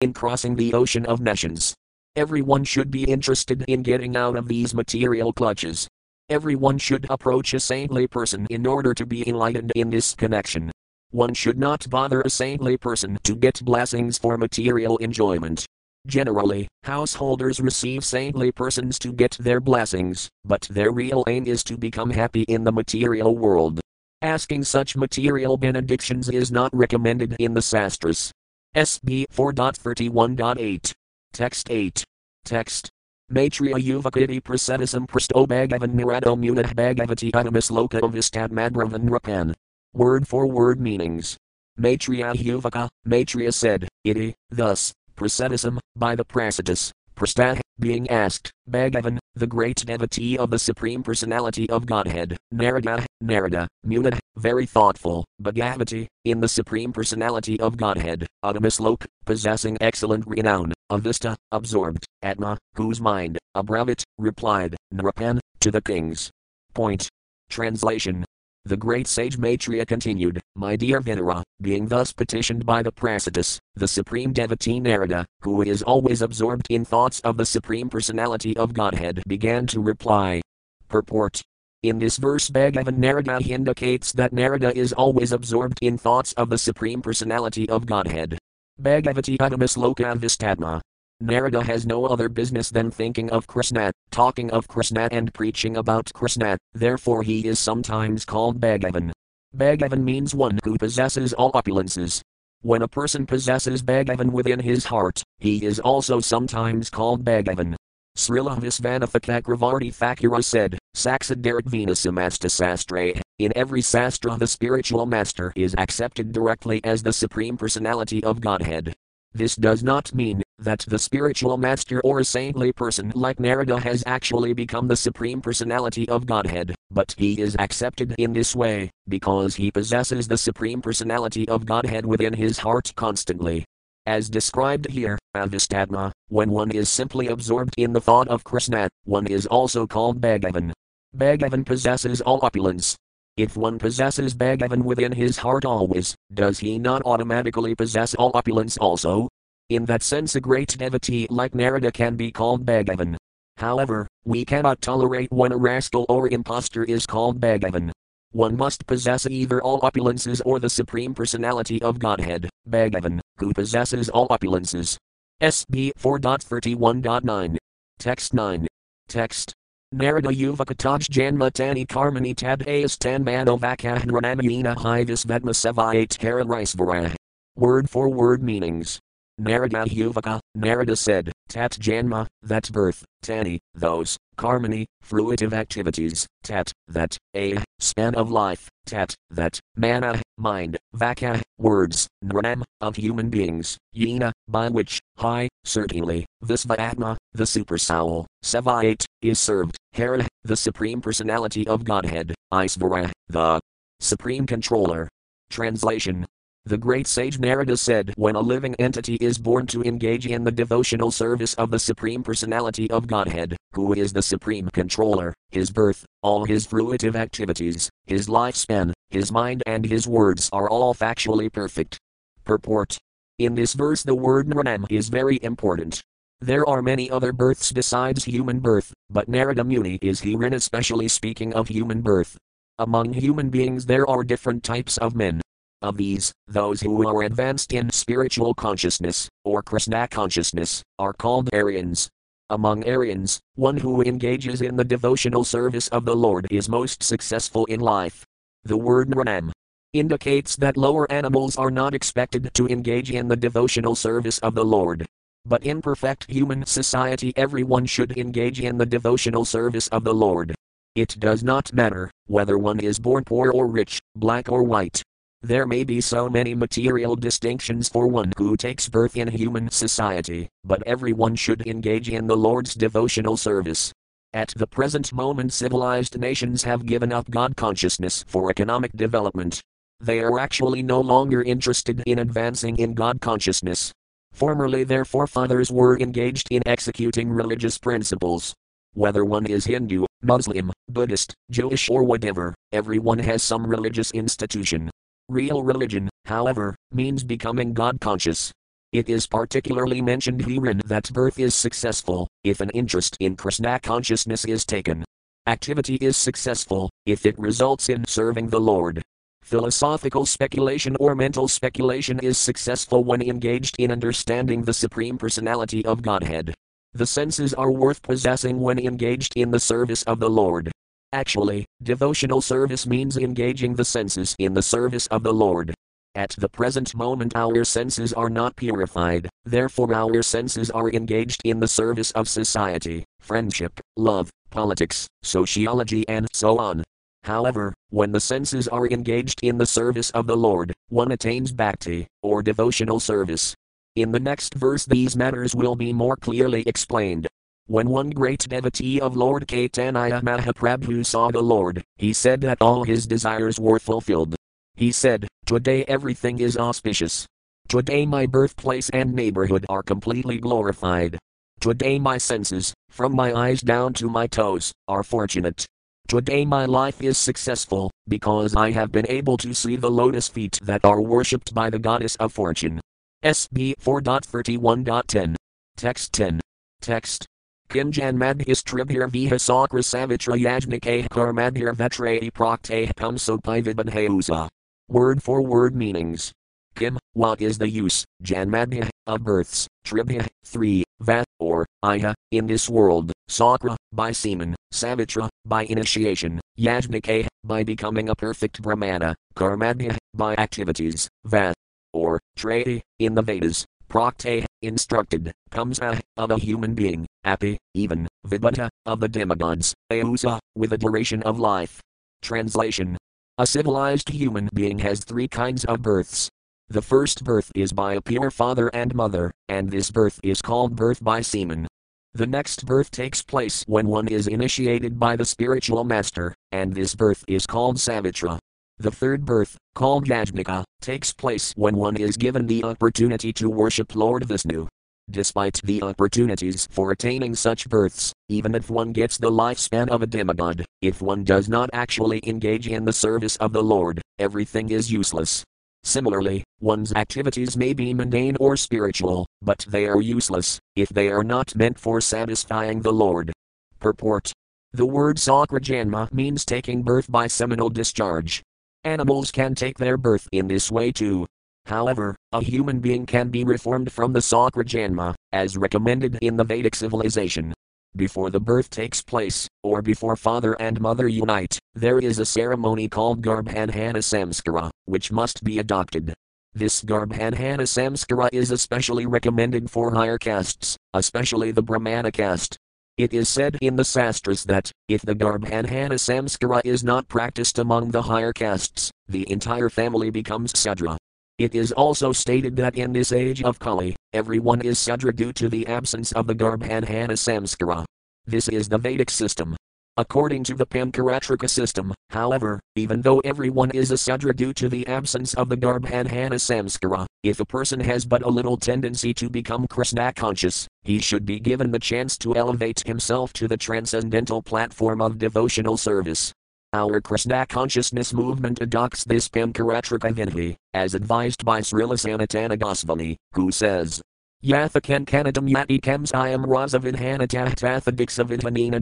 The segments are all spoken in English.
in crossing the ocean of nations. Everyone should be interested in getting out of these material clutches. Everyone should approach a saintly person in order to be enlightened in this connection. One should not bother a saintly person to get blessings for material enjoyment. Generally, householders receive saintly persons to get their blessings, but their real aim is to become happy in the material world. Asking such material benedictions is not recommended in the Sastras. SB 4.31.8. Text 8. Text. Matria Yuvakiti Prasedisam Prasto Bhagavan Mirado Munah Bhagavati Adamis Loka Vistat Madravan Rapan. Word for word meanings. Matria Yuvaka, Matria said, Iti, thus, Prasedisam, by the precipice, Prastah, being asked, Bhagavan, the great devotee of the Supreme Personality of Godhead, Narada, Narada, Munad, very thoughtful, Bhagavati, in the Supreme Personality of Godhead, Adamislok, possessing excellent renown, Avista, absorbed, Atma, whose mind, Abravit, replied, Narapan, to the kings. Point. Translation the great sage Maitreya continued, My dear Vidura, being thus petitioned by the Pracetas, the supreme devotee Narada, who is always absorbed in thoughts of the supreme personality of Godhead, began to reply. Purport. In this verse, Bhagavan Narada indicates that Narada is always absorbed in thoughts of the supreme personality of Godhead. Bhagavati Adamas Loka Vistatma, Narada has no other business than thinking of Krishna, talking of Krishna and preaching about Krishna, therefore he is sometimes called Bhagavan. Bhagavan means one who possesses all opulences. When a person possesses Bhagavan within his heart, he is also sometimes called Bhagavan. Srila Visvanatha Cakravarti Thakura said, Saksadarit Venasamasta Sastre, in every sastra the spiritual master is accepted directly as the Supreme Personality of Godhead. This does not mean that the spiritual master or saintly person like Narada has actually become the supreme personality of Godhead, but he is accepted in this way because he possesses the supreme personality of Godhead within his heart constantly. As described here, Avistadma, when one is simply absorbed in the thought of Krishna, one is also called Bhagavan. Bhagavan possesses all opulence, if one possesses Bhagavan within his heart always, does he not automatically possess all opulence also? In that sense, a great devotee like Narada can be called Bhagavan. However, we cannot tolerate when a rascal or impostor is called Bhagavan. One must possess either all opulences or the Supreme Personality of Godhead, Bhagavan, who possesses all opulences. SB 4.31.9. Text 9. Text. Narada Yuvakataj Janma Tani Karmani Tad Ayastan Manovakahranamina Hivis Vedma Sevayat Kara Word for word meanings. Narada Yuvaka, Narada said, Tat Janma, that birth, Tani, those, Karmani, fruitive activities, Tat, that, A, span of life, Tat, that, mana, mind, Vaka, words, Nram, of human beings, Yena, by which, high, certainly, Visvatma, the super soul, Sevayat, is served, Hara, the supreme personality of Godhead, Isvara, the supreme controller. Translation the great sage Narada said when a living entity is born to engage in the devotional service of the Supreme Personality of Godhead, who is the Supreme Controller, his birth, all his fruitive activities, his lifespan, his mind, and his words are all factually perfect. Purport In this verse, the word Naram is very important. There are many other births besides human birth, but Narada Muni is herein especially speaking of human birth. Among human beings, there are different types of men, of these, those who are advanced in spiritual consciousness, or Krishna consciousness, are called Aryans. Among Aryans, one who engages in the devotional service of the Lord is most successful in life. The word Ram indicates that lower animals are not expected to engage in the devotional service of the Lord. But in perfect human society, everyone should engage in the devotional service of the Lord. It does not matter whether one is born poor or rich, black or white, there may be so many material distinctions for one who takes birth in human society, but everyone should engage in the Lord's devotional service. At the present moment, civilized nations have given up God consciousness for economic development. They are actually no longer interested in advancing in God consciousness. Formerly, their forefathers were engaged in executing religious principles. Whether one is Hindu, Muslim, Buddhist, Jewish, or whatever, everyone has some religious institution. Real religion, however, means becoming God conscious. It is particularly mentioned herein that birth is successful if an interest in Krishna consciousness is taken. Activity is successful if it results in serving the Lord. Philosophical speculation or mental speculation is successful when engaged in understanding the Supreme Personality of Godhead. The senses are worth possessing when engaged in the service of the Lord. Actually, devotional service means engaging the senses in the service of the Lord. At the present moment, our senses are not purified, therefore, our senses are engaged in the service of society, friendship, love, politics, sociology, and so on. However, when the senses are engaged in the service of the Lord, one attains bhakti, or devotional service. In the next verse, these matters will be more clearly explained. When one great devotee of Lord Caitanya Mahaprabhu saw the Lord, he said that all his desires were fulfilled. He said, Today everything is auspicious. Today my birthplace and neighborhood are completely glorified. Today my senses, from my eyes down to my toes, are fortunate. Today my life is successful, because I have been able to see the lotus feet that are worshipped by the goddess of fortune. SB 4.31.10. Text 10. Text. Kinjan madhistribhir viha sakra savitra yajnike karmadhir vetre prakte pumsopivibadhausa. Word for word meanings. Kim, what is the use, Janmadhya, of births, Tribhya, 3, Vat, or, Iha, in this world, Sakra, by semen, Savitra, by initiation, Yajnike, by becoming a perfect Brahmana, Karmadhya, by activities, Vat, or, Trati, in the Vedas, Prakte, instructed, Kamsa, of a human being, Api, even, Vibhata, of the demigods, Ausa, with a duration of life. Translation a civilized human being has three kinds of births. The first birth is by a pure father and mother, and this birth is called birth by semen. The next birth takes place when one is initiated by the spiritual master, and this birth is called Savitra. The third birth, called Yajnika, takes place when one is given the opportunity to worship Lord Vishnu. Despite the opportunities for attaining such births, even if one gets the lifespan of a demigod, if one does not actually engage in the service of the Lord, everything is useless. Similarly, one's activities may be mundane or spiritual, but they are useless if they are not meant for satisfying the Lord. Purport The word Sakrajanma means taking birth by seminal discharge. Animals can take their birth in this way too, However, a human being can be reformed from the Sakrajanma, as recommended in the Vedic civilization. Before the birth takes place, or before father and mother unite, there is a ceremony called Garbhadhana Samskara, which must be adopted. This Garbhadhana Samskara is especially recommended for higher castes, especially the Brahmana caste. It is said in the Sastras that, if the Garbhadhana Samskara is not practiced among the higher castes, the entire family becomes Sudra. It is also stated that in this age of Kali, everyone is Sudra due to the absence of the Garbhadhana Samskara. This is the Vedic system. According to the Pancaratrika system, however, even though everyone is a Sudra due to the absence of the Garbhadhana Samskara, if a person has but a little tendency to become Krishna conscious, he should be given the chance to elevate himself to the transcendental platform of devotional service. Our Krishna consciousness movement adopts this Pancaratrika Vinhi, as advised by Srila Sanatana Goswami, who says, Yathakan kanadam yati kamsayam rasavidhanatahtatha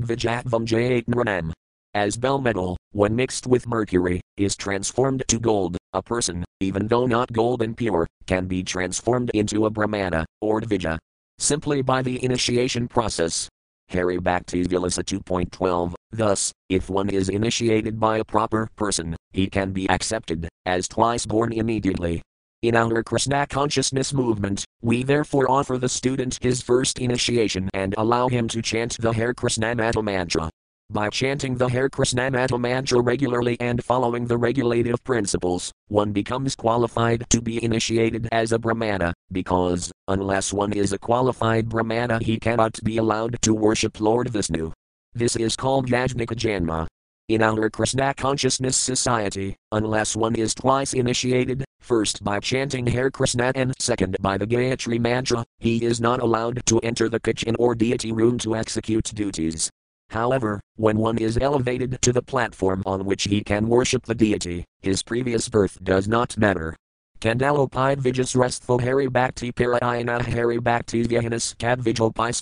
vijatvam jayatnranam. As bell metal, when mixed with mercury, is transformed to gold, a person, even though not gold and pure, can be transformed into a brahmana, or dvija. Simply by the initiation process, Hari Bhakti Vilasa 2.12 Thus, if one is initiated by a proper person, he can be accepted as twice born immediately. In our Krishna consciousness movement, we therefore offer the student his first initiation and allow him to chant the Hare Krishna mantra. By chanting the Hare Krishna maha mantra regularly and following the regulative principles, one becomes qualified to be initiated as a Brahmana, because, unless one is a qualified Brahmana, he cannot be allowed to worship Lord Vishnu. This is called Yajnika Janma. In our Krishna Consciousness Society, unless one is twice initiated, first by chanting Hare Krishna and second by the Gayatri Mantra, he is not allowed to enter the kitchen or deity room to execute duties. However, when one is elevated to the platform on which he can worship the deity, his previous birth does not matter. Kandalopide vijus restful hari bhakti parayana hari bhakti vyahanas kad vijopais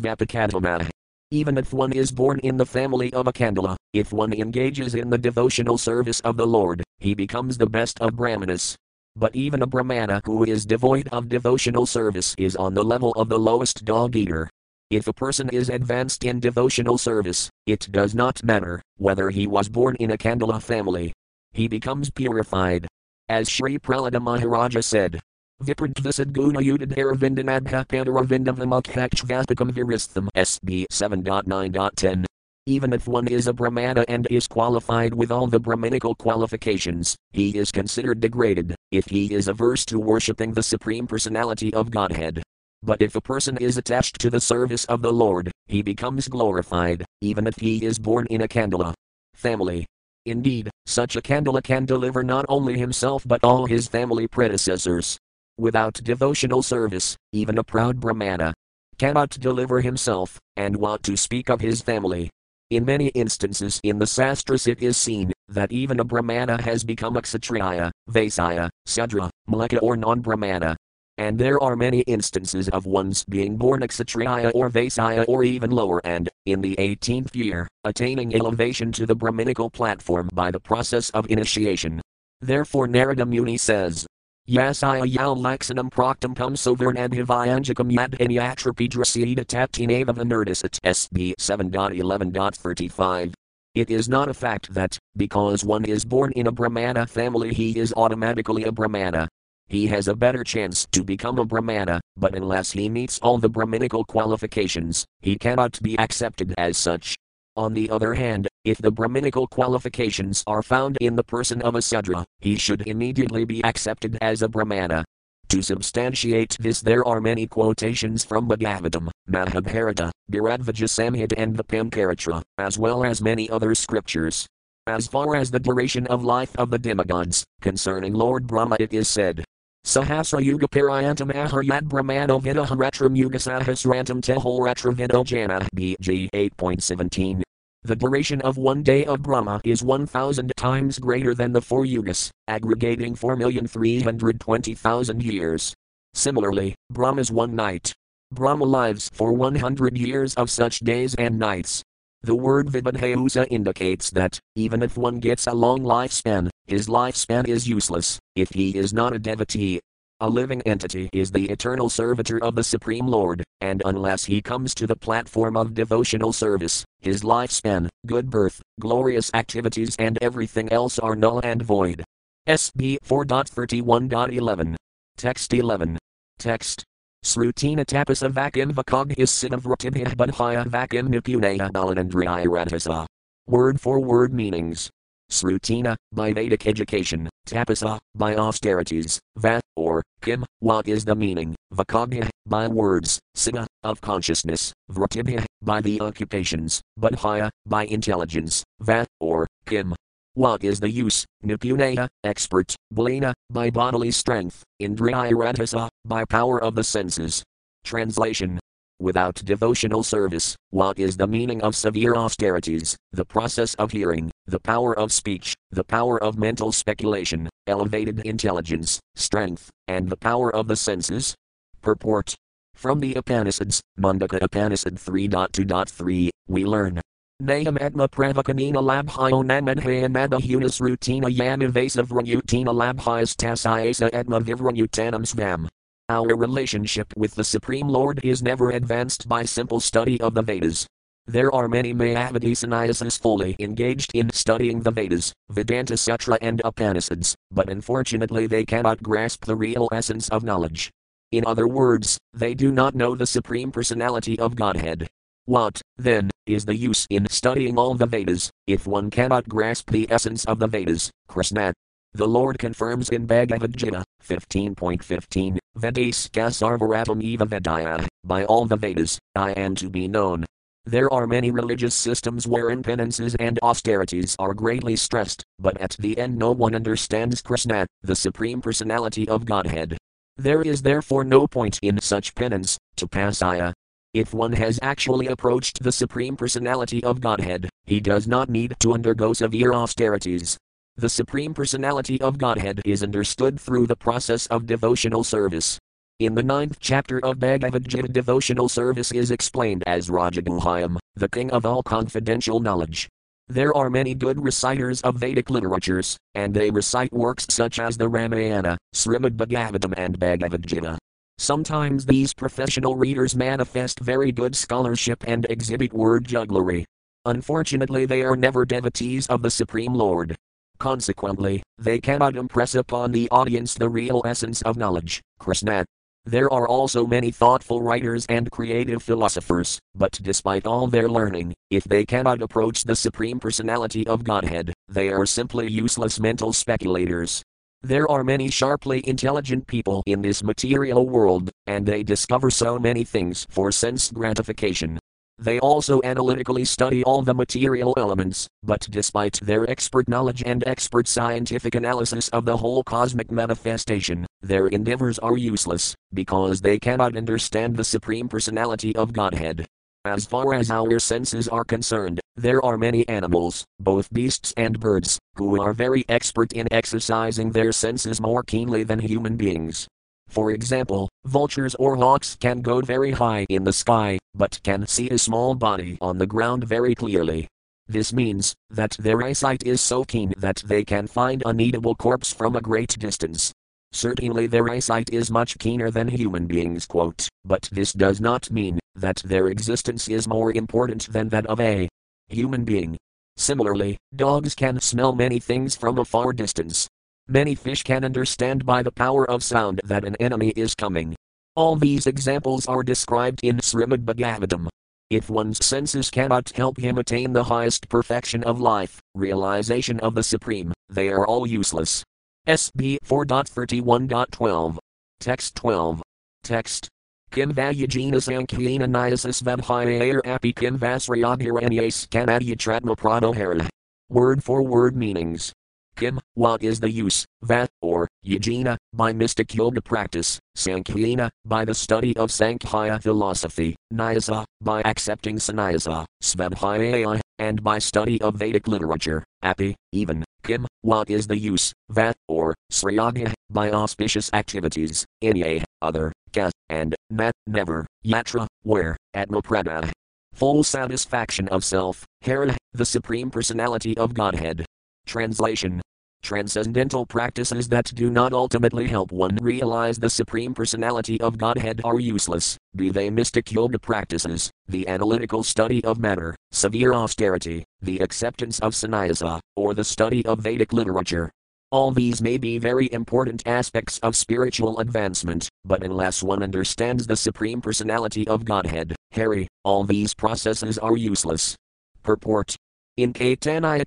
Even if one is born in the family of a Kandala, if one engages in the devotional service of the Lord, he becomes the best of Brahmanas. But even a Brahmana who is devoid of devotional service is on the level of the lowest dog eater. If a person is advanced in devotional service, it does not matter whether he was born in a Kandala family. He becomes purified. As Sri Prahlada Maharaja said, Vipradvasid guna udid aravindanadha pandaravindavimukhakshvastakam viristham SB 7.9.10 even if one is a Brahmana and is qualified with all the Brahminical qualifications, he is considered degraded if he is averse to worshipping the Supreme Personality of Godhead. But if a person is attached to the service of the Lord, he becomes glorified, even if he is born in a Kandala family. Indeed, such a Kandala can deliver not only himself but all his family predecessors. Without devotional service, even a proud Brahmana cannot deliver himself, and what to speak of his family. In many instances in the Sastras it is seen that even a Brahmana has become a Kshatriya, Vaisya, Sudra, Malika or non-Brahmana. And there are many instances of one's being born a Kshatriya or Vaisya or even lower and, in the 18th year, attaining elevation to the Brahminical platform by the process of initiation. Therefore Narada Muni says, Yasaya yau laxanam proctum cum sovernadhivayanjakam yad anyatrapidrasida taptinava venerdisat SB 7.11.35. It is not a fact that, because one is born in a Brahmana family, he is automatically a Brahmana. He has a better chance to become a Brahmana, but unless he meets all the Brahminical qualifications, he cannot be accepted as such. On the other hand, if the Brahminical qualifications are found in the person of a Sudra, he should immediately be accepted as a Brahmana. To substantiate this, there are many quotations from Bhagavatam, Mahabharata, Bharadvaja Samhita, and the Pancaratra, as well as many other scriptures. As far as the duration of life of the demigods, concerning Lord Brahma, it is said, Sahasra Yuga Parayantam Aharyat Brahmano Vidaharatram Yuga Sahasrantam Tehoratra Vidojana BG 8.17. The duration of one day of Brahma is 1000 times greater than the four yugas, aggregating 4,320,000 years. Similarly, Brahma's one night. Brahma lives for 100 years of such days and nights. The word Vibhadhausa indicates that, even if one gets a long lifespan, his lifespan is useless, if he is not a devotee. A living entity is the eternal servitor of the Supreme Lord, and unless he comes to the platform of devotional service, his lifespan, good birth, glorious activities, and everything else are null and void. SB 4.31.11. Text 11. Text. Srutina tapasa vakim vakoghisita vratibhya budhaya vakim nipunaya balanandriya radhasa. Word for word meanings. Srutina, by Vedic education, tapasa, by austerities, vat, or, kim, what is the meaning, vakagya, by words, sita, of consciousness, vratibhya, by the occupations, budhaya, by intelligence, vat, or, kim. What is the use, nipunaya, expert, blina, by bodily strength, indriya by power of the senses. Translation. Without devotional service, what is the meaning of severe austerities, the process of hearing, the power of speech, the power of mental speculation, elevated intelligence, strength, and the power of the senses? Purport From the Upanishads, Mundaka Upanishad 3.2.3, we learn. Nayam Atma Pravakanina Labhyo Namadhayanada Hunas Rutina Yam Evasive Labhyas Atma Vivranutanam Svam. Our relationship with the Supreme Lord is never advanced by simple study of the Vedas. There are many Mayavadi sannyasis fully engaged in studying the Vedas, Vedanta Sutra, and Upanishads, but unfortunately they cannot grasp the real essence of knowledge. In other words, they do not know the Supreme Personality of Godhead. What, then, is the use in studying all the Vedas, if one cannot grasp the essence of the Vedas, Krishna? The Lord confirms in Bhagavad Gita 15.15, Vedas Sarvaratam Eva Vedaya, by all the Vedas, I am to be known. There are many religious systems wherein penances and austerities are greatly stressed, but at the end no one understands Krishna, the Supreme Personality of Godhead. There is therefore no point in such penance, to tapasya. If one has actually approached the Supreme Personality of Godhead, he does not need to undergo severe austerities. The Supreme Personality of Godhead is understood through the process of devotional service. In the ninth chapter of Bhagavad Gita, devotional service is explained as Rajaguhyam, the king of all confidential knowledge. There are many good reciters of Vedic literatures, and they recite works such as the Ramayana, Srimad Bhagavatam, and Bhagavad Gita. Sometimes these professional readers manifest very good scholarship and exhibit word jugglery. Unfortunately, they are never devotees of the Supreme Lord. Consequently, they cannot impress upon the audience the real essence of knowledge, Krishna. There are also many thoughtful writers and creative philosophers, but despite all their learning, if they cannot approach the Supreme Personality of Godhead, they are simply useless mental speculators. There are many sharply intelligent people in this material world, and they discover so many things for sense gratification, they also analytically study all the material elements, but despite their expert knowledge and expert scientific analysis of the whole cosmic manifestation, their endeavors are useless, because they cannot understand the Supreme Personality of Godhead. As far as our senses are concerned, there are many animals, both beasts and birds, who are very expert in exercising their senses more keenly than human beings. For example, vultures or hawks can go very high in the sky, but can see a small body on the ground very clearly. This means that their eyesight is so keen that they can find an eatable corpse from a great distance. Certainly, their eyesight is much keener than human beings, quote, but this does not mean that their existence is more important than that of a human being. Similarly, dogs can smell many things from a far distance, Many fish can understand by the power of sound that an enemy is coming. All these examples are described in Srimad Bhagavatam. If one's senses cannot help him attain the highest perfection of life, realization of the Supreme, they are all useless. SB 4.31.12. Text 12. Text. Kim Vayajina Sankhina Nyasis Vabhyair Api Kim Vasrayabhiranyas Kanadya Pradohara. Word for word meanings. Kim, what is the use, vat, or, yajina, by mystic yoga practice, Sankhya, by the study of Sankhya philosophy, Nyasa, by accepting sannyasa, Svabhaya, and by study of Vedic literature, Api, even, Kim, what is the use, vat, or, Sriyaga, by auspicious activities, Inya, other, Ka, and, Nat, never, Yatra, where, Atmaprada. Full satisfaction of self, Hara, the Supreme Personality of Godhead. Translation Transcendental practices that do not ultimately help one realize the Supreme Personality of Godhead are useless, be they mystic yoga practices, the analytical study of matter, severe austerity, the acceptance of sannyasa, or the study of Vedic literature. All these may be very important aspects of spiritual advancement, but unless one understands the Supreme Personality of Godhead, Hari, all these processes are useless. Purport in Caitanya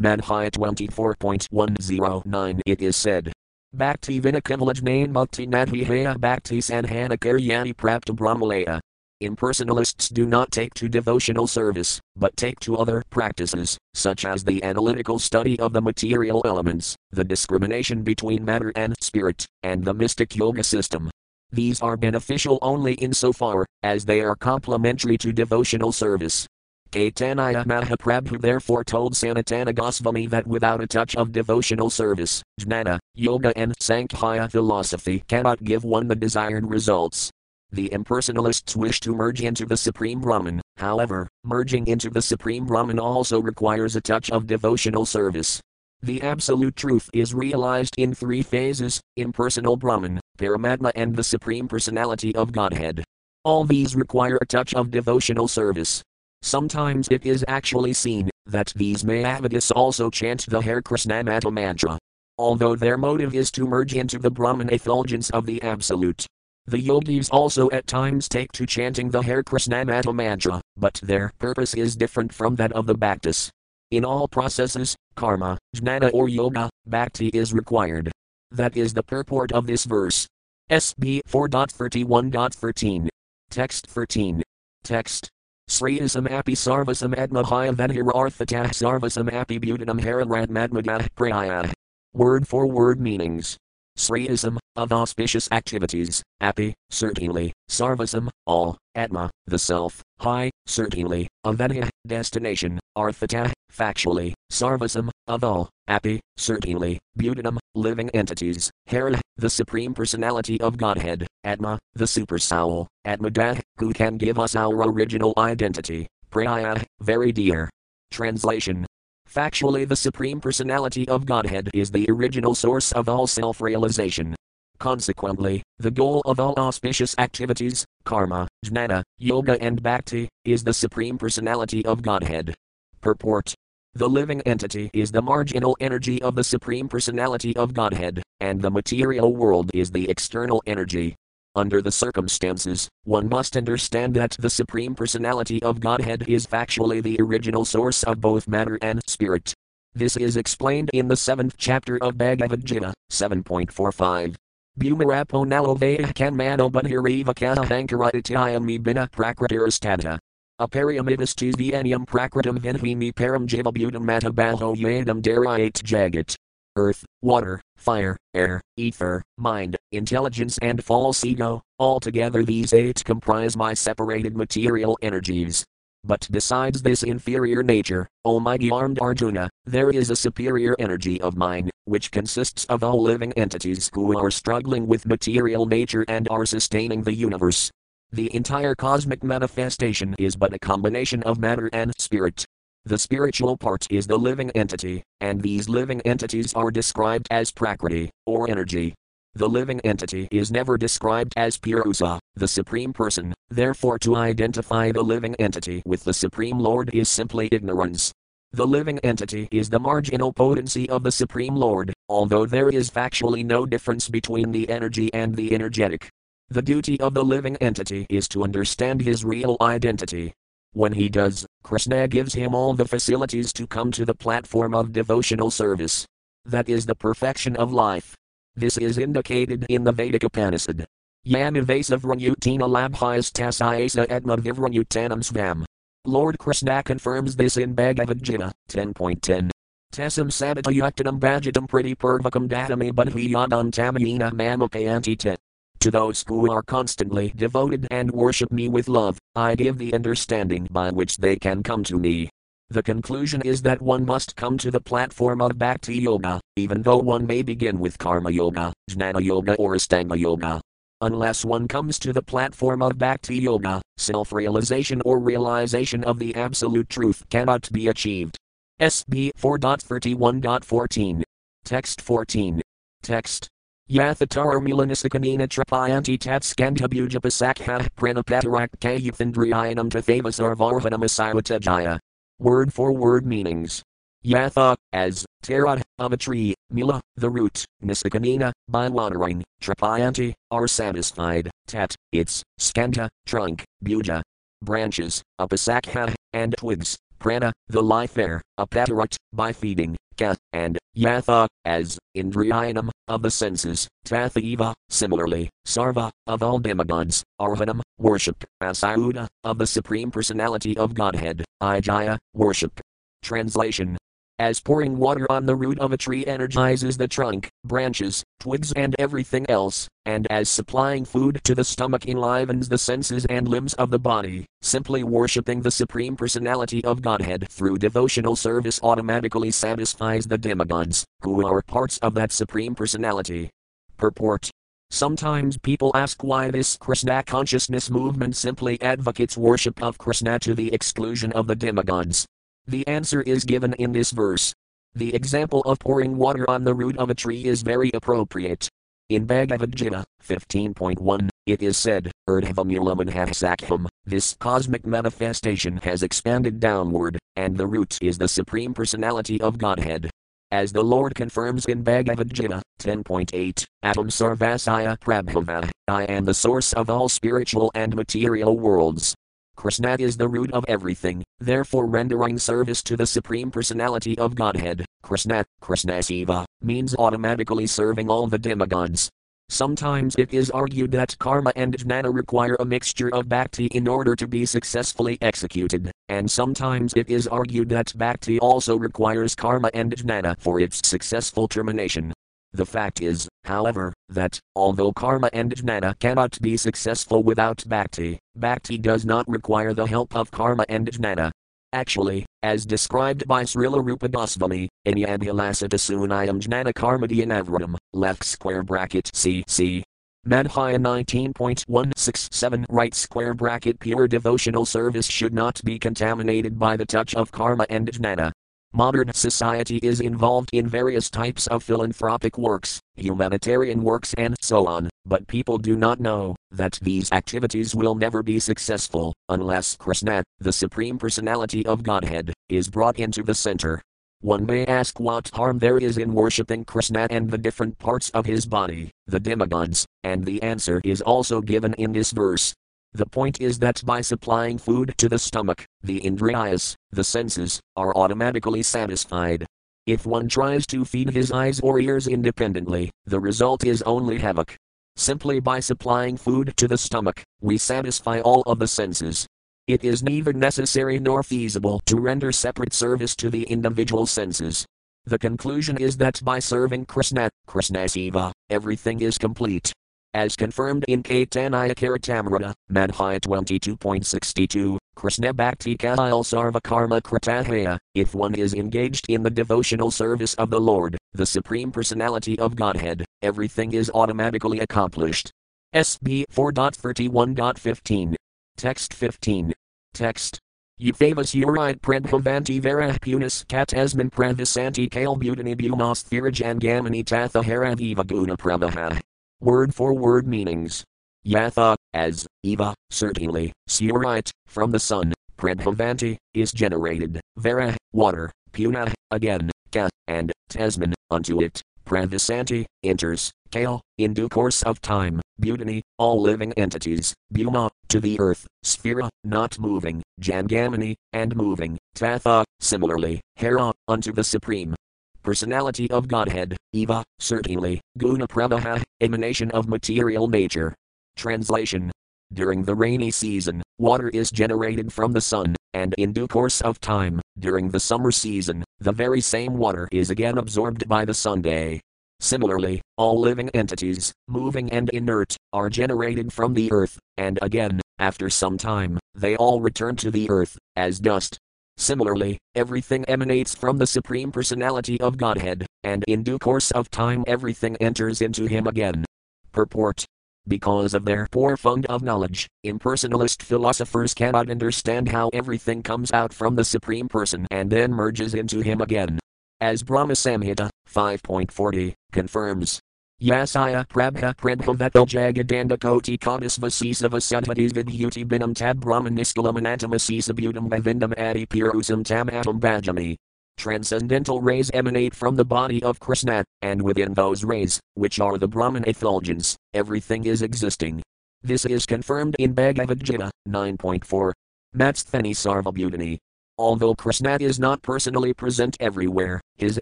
Madhya 24.109 it is said, Bhakti Vinakamlajnain Mukti Nadhihaya Bhakti Sanhana Karyani Prapta Brahmalaya. Impersonalists do not take to devotional service, but take to other practices, such as the analytical study of the material elements, the discrimination between matter and spirit, and the mystic yoga system. These are beneficial only insofar as they are complementary to devotional service. Caitanya Mahaprabhu therefore told Sanatana Goswami that without a touch of devotional service, jnana, yoga, and Sankhya philosophy cannot give one the desired results. The impersonalists wish to merge into the Supreme Brahman, however, merging into the Supreme Brahman also requires a touch of devotional service. The Absolute Truth is realized in three phases impersonal Brahman, Paramatma, and the Supreme Personality of Godhead. All these require a touch of devotional service. Sometimes it is actually seen that these Mayavadis also chant the Hare Krishna maha mantra. Although their motive is to merge into the Brahman effulgence of the Absolute. The yogis also at times take to chanting the Hare Krishna maha mantra, but their purpose is different from that of the Bhaktas. In all processes, karma, jnana or yoga, bhakti is required. That is the purport of this verse. SB 4.31.13. Text 13. Text Sriyasam api sarvasam admahaya venhirarthatah sarvasam api butanam hararadmadmadah praya. Word for word meanings. Sriyasam, of auspicious activities, Api, certainly, Sarvasam, all, Atma, the self, High, certainly, Avadya, destination, Arthata, factually, Sarvasam, of all, Api, certainly, Butanam, living entities, Hara, the Supreme Personality of Godhead, Atma, the Super Soul, Atmadah, who can give us our original identity, Praya, very dear. Translation Factually, the Supreme Personality of Godhead is the original source of all self realization. Consequently, the goal of all auspicious activities, karma, jnana, yoga, and bhakti, is the Supreme Personality of Godhead. Purport The living entity is the marginal energy of the Supreme Personality of Godhead, and the material world is the external energy. Under the circumstances, one must understand that the Supreme Personality of Godhead is factually the original source of both matter and spirit. This is explained in the seventh chapter of Bhagavad Gita, 7.45. Bhumarapo nalovaya kanmano budhiriva kahankara ityayami bina prakritirastata. Apariyamidas vienyam prakritam vinhimi param jivabutam matabaho yadam darayat jagat earth, water, fire, air, ether, mind, intelligence, and false ego, altogether these eight comprise my separated material energies. But besides this inferior nature, O mighty armed Arjuna, there is a superior energy of mine, which consists of all living entities who are struggling with material nature and are sustaining the universe. The entire cosmic manifestation is but a combination of matter and spirit. The spiritual part is the living entity, and these living entities are described as prakriti, or energy. The living entity is never described as Purusa, the Supreme Person, therefore, to identify the living entity with the Supreme Lord is simply ignorance. The living entity is the marginal potency of the Supreme Lord, although there is factually no difference between the energy and the energetic. The duty of the living entity is to understand his real identity, when he does, Krishna gives him all the facilities to come to the platform of devotional service. That is the perfection of life. This is indicated in the Vedic Upanishad. Yanivasa Vranyutina labhyas tasayasa etma vivranyutanam svam. Lord Krishna confirms this in Bhagavad Gita 10.10. Tesam sabatayuktanam bhajatam priti purvakam datami budhiyadam tamayina mamapayanti tit. To those who are constantly devoted and worship me with love, I give the understanding by which they can come to me. The conclusion is that one must come to the platform of Bhakti Yoga, even though one may begin with Karma Yoga, Jnana Yoga, or Astanga Yoga. Unless one comes to the platform of Bhakti Yoga, self realization or realization of the Absolute Truth cannot be achieved. SB 4.31.14. Text 14. Text Yathatar Milanisakanina Trapayanti Tatskandhabujapasakha Pranapatarak Kayuthandriyanam Tathavasarvarhanam Asilatajaya. Word for word meanings. Yatha, as, Tarad, of a tree, Mila, the root, Nisakanina, by watering, Trapayanti, are satisfied, Tat, its, Skanda, trunk, Buja, branches, Apasakha, and twigs, Prana, the life air, Apatarat, by feeding, Ka, and Yatha, as, Indriyanam, of the senses, Tathaiva, similarly, Sarva, of all demigods, Arhanam, worship, Asauda, of the Supreme Personality of Godhead, Ijaya, worship. Translation as pouring water on the root of a tree energizes the trunk, branches, twigs, and everything else, and as supplying food to the stomach enlivens the senses and limbs of the body, simply worshipping the Supreme Personality of Godhead through devotional service automatically satisfies the demigods, who are parts of that Supreme Personality. Purport Sometimes people ask why this Krishna consciousness movement simply advocates worship of Krishna to the exclusion of the demigods. The answer is given in this verse. The example of pouring water on the root of a tree is very appropriate. In Bhagavad Gita 15.1, it is said, Urdhvamulamanahasakham, this cosmic manifestation has expanded downward, and the root is the Supreme Personality of Godhead. As the Lord confirms in Bhagavad Gita 10.8, Atom Sarvasaya Prabhava, I am the source of all spiritual and material worlds. Krishna is the root of everything, therefore rendering service to the Supreme Personality of Godhead, Krishna, Krishna seva, means automatically serving all the demigods. Sometimes it is argued that karma and jnana require a mixture of bhakti in order to be successfully executed, and sometimes it is argued that bhakti also requires karma and jnana for its successful termination. The fact is, however, that, although karma and jnana cannot be successful without bhakti, bhakti does not require the help of karma and jnana. Actually, as described by Srila Rupa Goswami, in Yadhilasata Sunayam Jnana Karmadyanavratam, left square bracket CC. Madhya 19.167 right square bracket pure devotional service should not be contaminated by the touch of karma and jnana. Modern society is involved in various types of philanthropic works, humanitarian works, and so on, but people do not know that these activities will never be successful unless Krishna, the Supreme Personality of Godhead, is brought into the center. One may ask what harm there is in worshipping Krishna and the different parts of his body, the demigods, and the answer is also given in this verse. The point is that by supplying food to the stomach, the indriyas, the senses, are automatically satisfied. If one tries to feed his eyes or ears independently, the result is only havoc. Simply by supplying food to the stomach, we satisfy all of the senses. It is neither necessary nor feasible to render separate service to the individual senses. The conclusion is that by serving Krishna, Krishna seva, everything is complete as confirmed in Caitanya Charitamrita, Madhya 22.62, Krishna Bhakti Kail Sarva Karma Kritahaya, if one is engaged in the devotional service of the Lord, the Supreme Personality of Godhead, everything is automatically accomplished. SB 4.31.15. Text 15. Text. Euphavis uride predhavanti verah punis katasman pravisanti kale butani bumas thirajangamani tatha haraviva guna pravaha word for word meanings. Yatha, as, Eva, certainly, Surite, from the sun, Pradhavanti, is generated, Vara, water, Puna, again, Ka, and, Tasman, unto it, Pravisanti, enters, Kale, in due course of time, Butani, all living entities, Bhuma, to the earth, Sphira, not moving, Jangamani, and moving, Tatha, similarly, Hera, unto the supreme, personality of Godhead, Eva, certainly, Guna Pravaha, emanation of material nature. Translation During the rainy season, water is generated from the sun, and in due course of time, during the summer season, the very same water is again absorbed by the sunday. Similarly, all living entities, moving and inert, are generated from the earth, and again, after some time, they all return to the earth, as dust, Similarly, everything emanates from the Supreme Personality of Godhead, and in due course of time everything enters into Him again. Purport because of their poor fund of knowledge, impersonalist philosophers cannot understand how everything comes out from the Supreme Person and then merges into Him again. As Brahma Samhita 5.40 confirms, Yasaya prabha prabhavatal jagadanda koti kadis vasisa vasudhatis vidhuti binam tad brahmaniskalamanatamasisa butam vivindam adi purusam tam atam bhajami. Transcendental rays emanate from the body of Krishna, and within those rays, which are the Brahman effulgence, everything is existing. This is confirmed in Bhagavad Gita 9.4. Matsthani Sarvabhutani. Although Krishna is not personally present everywhere, his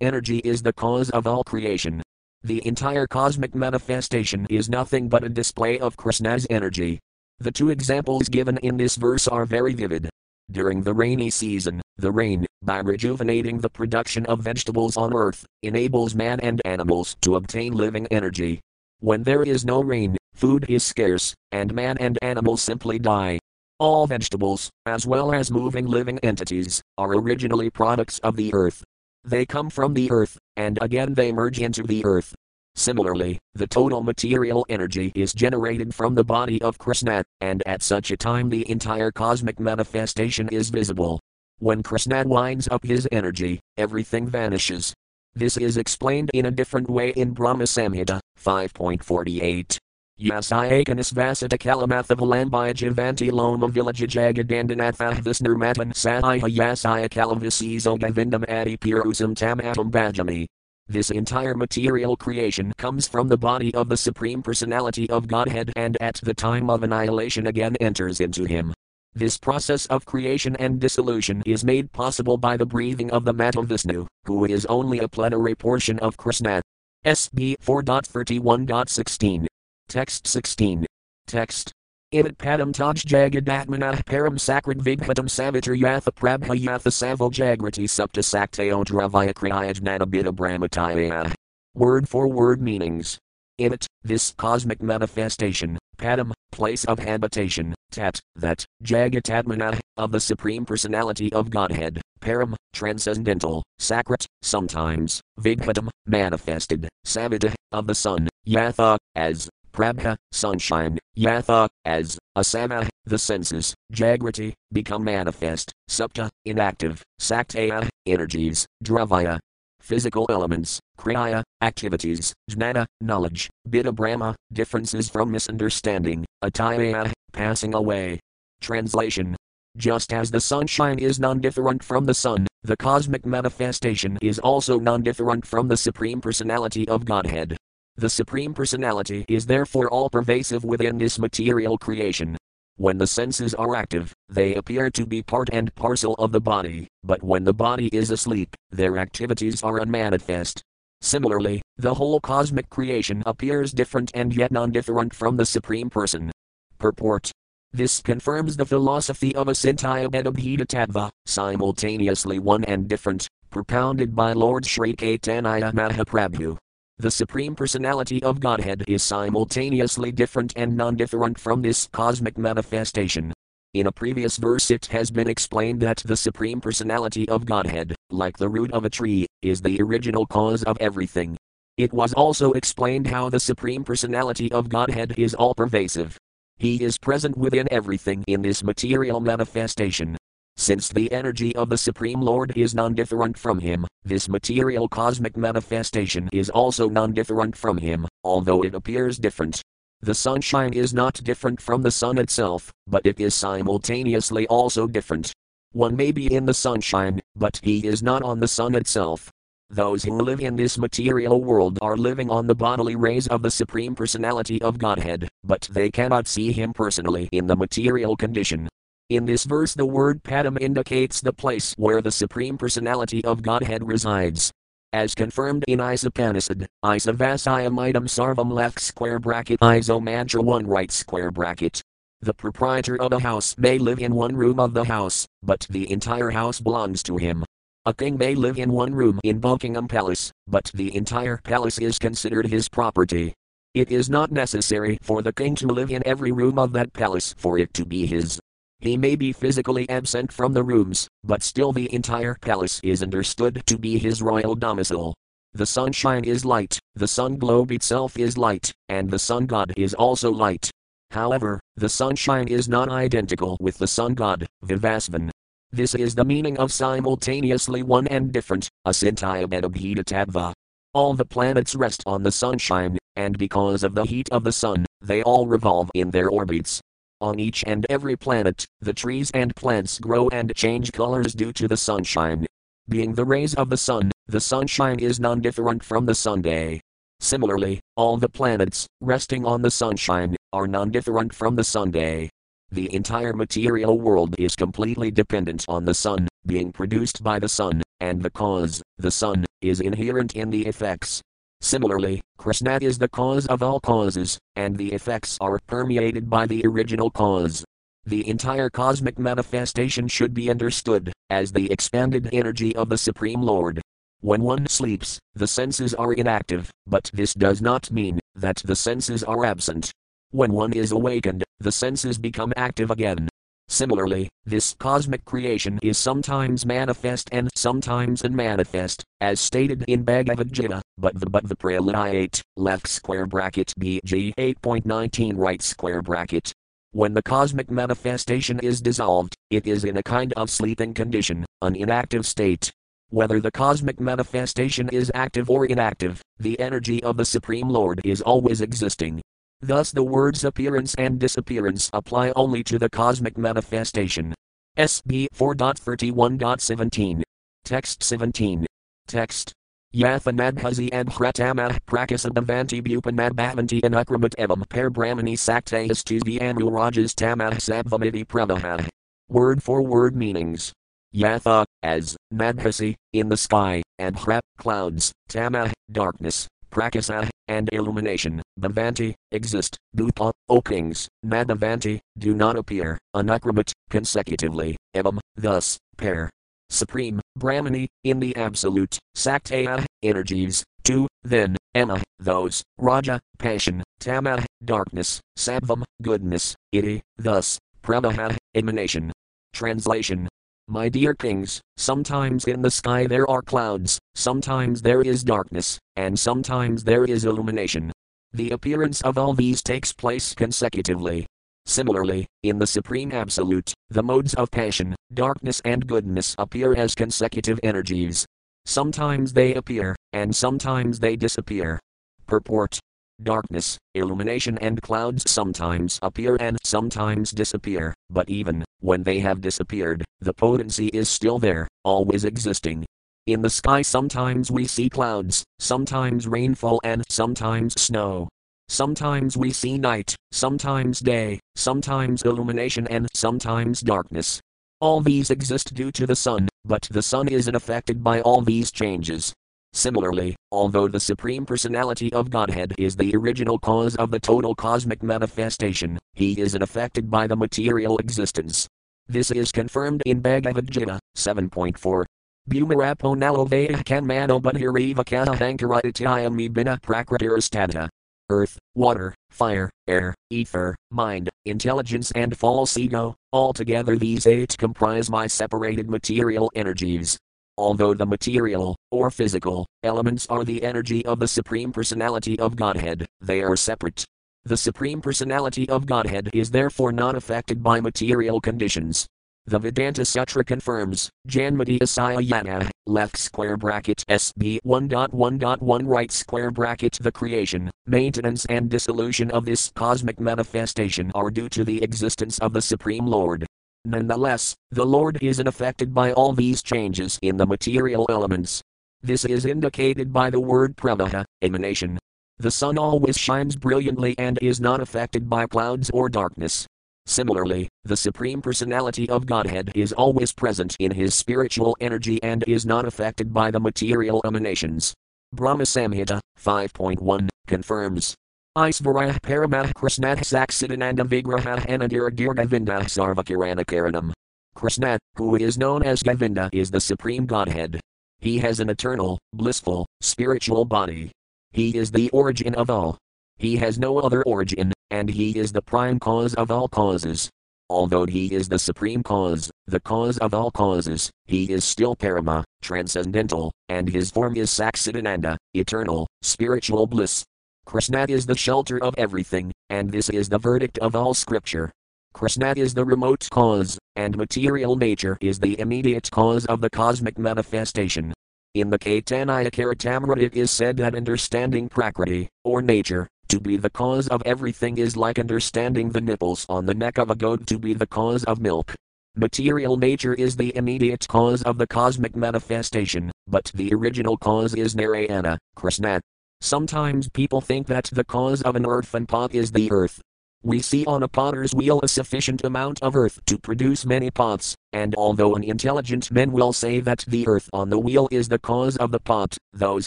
energy is the cause of all creation, the entire cosmic manifestation is nothing but a display of Krishna's energy. The two examples given in this verse are very vivid. During the rainy season, the rain, by rejuvenating the production of vegetables on earth, enables man and animals to obtain living energy. When there is no rain, food is scarce, and man and animals simply die. All vegetables, as well as moving living entities, are originally products of the earth. They come from the earth, and again they merge into the earth. Similarly, the total material energy is generated from the body of Krishna, and at such a time the entire cosmic manifestation is visible. When Krishna winds up his energy, everything vanishes. This is explained in a different way in Brahma Samhita 5.48. Yasayakanis Vasita Kalamathavalambaya Jivanti Loma Villaja Jagadandanathah Visnirmatan Sahiha Yasaya Kalavisizo Govindam Adi Purusam Tamatam Bhajami. This entire material creation comes from the body of the Supreme Personality of Godhead and at the time of annihilation again enters into Him. This process of creation and dissolution is made possible by the breathing of the Maha Vishnu, who is only a plenary portion of Krishna. SB 4.31.16. Text 16. Text. Ivat padam taj jagadatmana param sacred vighatam savitar yatha prabha yatha savo jagrati supta sakteo dravaya kriyajnana bida brahmataya. Word for word meanings. In it, this cosmic manifestation, Padam, place of habitation, Tat, that, Jagatatmana, of the Supreme Personality of Godhead, Param, transcendental, Sakrat, sometimes, Vighatam, manifested, Savita, of the sun, Yatha, as, Prabha, sunshine, Yatha, as, Asama, the senses, Jagrati, become manifest, Supta, inactive, Saktaya, energies, Dravaya, physical elements, kriya, activities, jnana, knowledge, Bida Brahma, differences from misunderstanding, ataya, passing away. Translation Just as the sunshine is non different from the sun, the cosmic manifestation is also non different from the Supreme Personality of Godhead. The Supreme Personality is therefore all pervasive within this material creation. When the senses are active, they appear to be part and parcel of the body, but when the body is asleep, their activities are unmanifest. Similarly, the whole cosmic creation appears different and yet non different from the Supreme Person. Purport This confirms the philosophy of Acintya Bhedabheda Tattva, simultaneously one and different, propounded by Lord Sri Caitanya Mahaprabhu. The Supreme Personality of Godhead is simultaneously different and non different from this cosmic manifestation. In a previous verse, it has been explained that the Supreme Personality of Godhead, like the root of a tree, is the original cause of everything. It was also explained how the Supreme Personality of Godhead is all pervasive. He is present within everything in this material manifestation. Since the energy of the Supreme Lord is non different from him, this material cosmic manifestation is also non different from him, although it appears different. The sunshine is not different from the sun itself, but it is simultaneously also different. One may be in the sunshine, but he is not on the sun itself. Those who live in this material world are living on the bodily rays of the Supreme Personality of Godhead, but they cannot see him personally in the material condition. In this verse, the word Padam indicates the place where the Supreme Personality of Godhead resides. As confirmed in Isopanishad, Isavasayamidam Sarvam left square bracket Isomantra 1 right square bracket. The proprietor of a house may live in one room of the house, but the entire house belongs to him. A king may live in one room in Buckingham Palace, but the entire palace is considered his property. It is not necessary for the king to live in every room of that palace for it to be his. He may be physically absent from the rooms, but still the entire palace is understood to be his royal domicile. The sunshine is light, the sun globe itself is light, and the sun god is also light. However, the sunshine is not identical with the sun god, Vivasvan. This is the meaning of simultaneously one and different, acintya tattva. All the planets rest on the sunshine, and because of the heat of the sun, they all revolve in their orbits, on each and every planet, the trees and plants grow and change colors due to the sunshine. Being the rays of the sun, the sunshine is non different from the sunday. Similarly, all the planets, resting on the sunshine, are non different from the sunday. The entire material world is completely dependent on the sun, being produced by the sun, and the cause, the sun, is inherent in the effects. Similarly, Krishna is the cause of all causes, and the effects are permeated by the original cause. The entire cosmic manifestation should be understood as the expanded energy of the Supreme Lord. When one sleeps, the senses are inactive, but this does not mean that the senses are absent. When one is awakened, the senses become active again. Similarly, this cosmic creation is sometimes manifest and sometimes unmanifest, as stated in Bhagavad Gita, but the but the pralaya left square bracket BG 8.19 right square bracket. When the cosmic manifestation is dissolved, it is in a kind of sleeping condition, an inactive state. Whether the cosmic manifestation is active or inactive, the energy of the Supreme Lord is always existing, Thus the words appearance and disappearance apply only to the cosmic manifestation. SB 4.31.17. Text 17. Text. Yathanadhazi and Hratamah Prakasadavanti Bupanadbhavanti Anukramat Evam Per Brahmani Saktayas Tuvi Anurajas Tamah Sabvamiti Pramaha. Word for word meanings. Yatha, as, Madhasi, in the sky, and clouds, Tamah, darkness, Prakasa, and illumination, Bhavanti, exist, Bhuta, O kings, Nadavanti, do not appear, Anukramat, consecutively, Evam, thus, pair. Supreme, Brahmani, in the absolute, Saktaya, energies, 2. Then, Emma, those, Raja, passion, Tama, darkness, Sattvam, goodness, Iti, thus, Pramaha, emanation. Translation My dear kings, sometimes in the sky there are clouds, sometimes there is darkness, and sometimes there is illumination. The appearance of all these takes place consecutively. Similarly, in the Supreme Absolute, the modes of passion, darkness, and goodness appear as consecutive energies. Sometimes they appear, and sometimes they disappear. Purport Darkness, illumination, and clouds sometimes appear and sometimes disappear, but even when they have disappeared, the potency is still there, always existing. In the sky, sometimes we see clouds, sometimes rainfall, and sometimes snow. Sometimes we see night, sometimes day, sometimes illumination, and sometimes darkness. All these exist due to the sun, but the sun isn't affected by all these changes. Similarly, although the Supreme Personality of Godhead is the original cause of the total cosmic manifestation, he isn't affected by the material existence. This is confirmed in Bhagavad Gita 7.4. Bhumarapo nalovaya kanmano budhiriva kahankaratatayami bina prakritirastata. Earth, water, fire, air, ether, mind, intelligence, and false ego, altogether these eight comprise my separated material energies. Although the material, or physical, elements are the energy of the Supreme Personality of Godhead, they are separate. The Supreme Personality of Godhead is therefore not affected by material conditions. The Vedanta Sutra confirms, Janmati Asaya Yana, left square bracket SB 1.1.1 right square bracket the creation, maintenance and dissolution of this cosmic manifestation are due to the existence of the Supreme Lord. Nonetheless, the Lord isn't affected by all these changes in the material elements. This is indicated by the word pramaha, emanation. The sun always shines brilliantly and is not affected by clouds or darkness. Similarly, the Supreme Personality of Godhead is always present in his spiritual energy and is not affected by the material emanations. Brahma Samhita 5.1 confirms Isvarah Paramah Krishnah Saccidananda Vigraha Anadira Govinda Sarvakirana Krishna, who is known as Govinda, is the supreme Godhead. He has an eternal, blissful, spiritual body. He is the origin of all. He has no other origin, and he is the prime cause of all causes. Although he is the supreme cause, the cause of all causes, he is still Parama, transcendental, and his form is Saccidananda, eternal, spiritual bliss. Krishna is the shelter of everything, and this is the verdict of all scripture. Krishna is the remote cause, and material nature is the immediate cause of the cosmic manifestation. In the Caitanya Charitamrita it is said that understanding Prakriti, or nature, to be the cause of everything is like understanding the nipples on the neck of a goat to be the cause of milk. Material nature is the immediate cause of the cosmic manifestation, but the original cause is Narayana, Krishna, Sometimes people think that the cause of an earthen pot is the earth. We see on a potter's wheel a sufficient amount of earth to produce many pots, and although an intelligent man will say that the earth on the wheel is the cause of the pot, those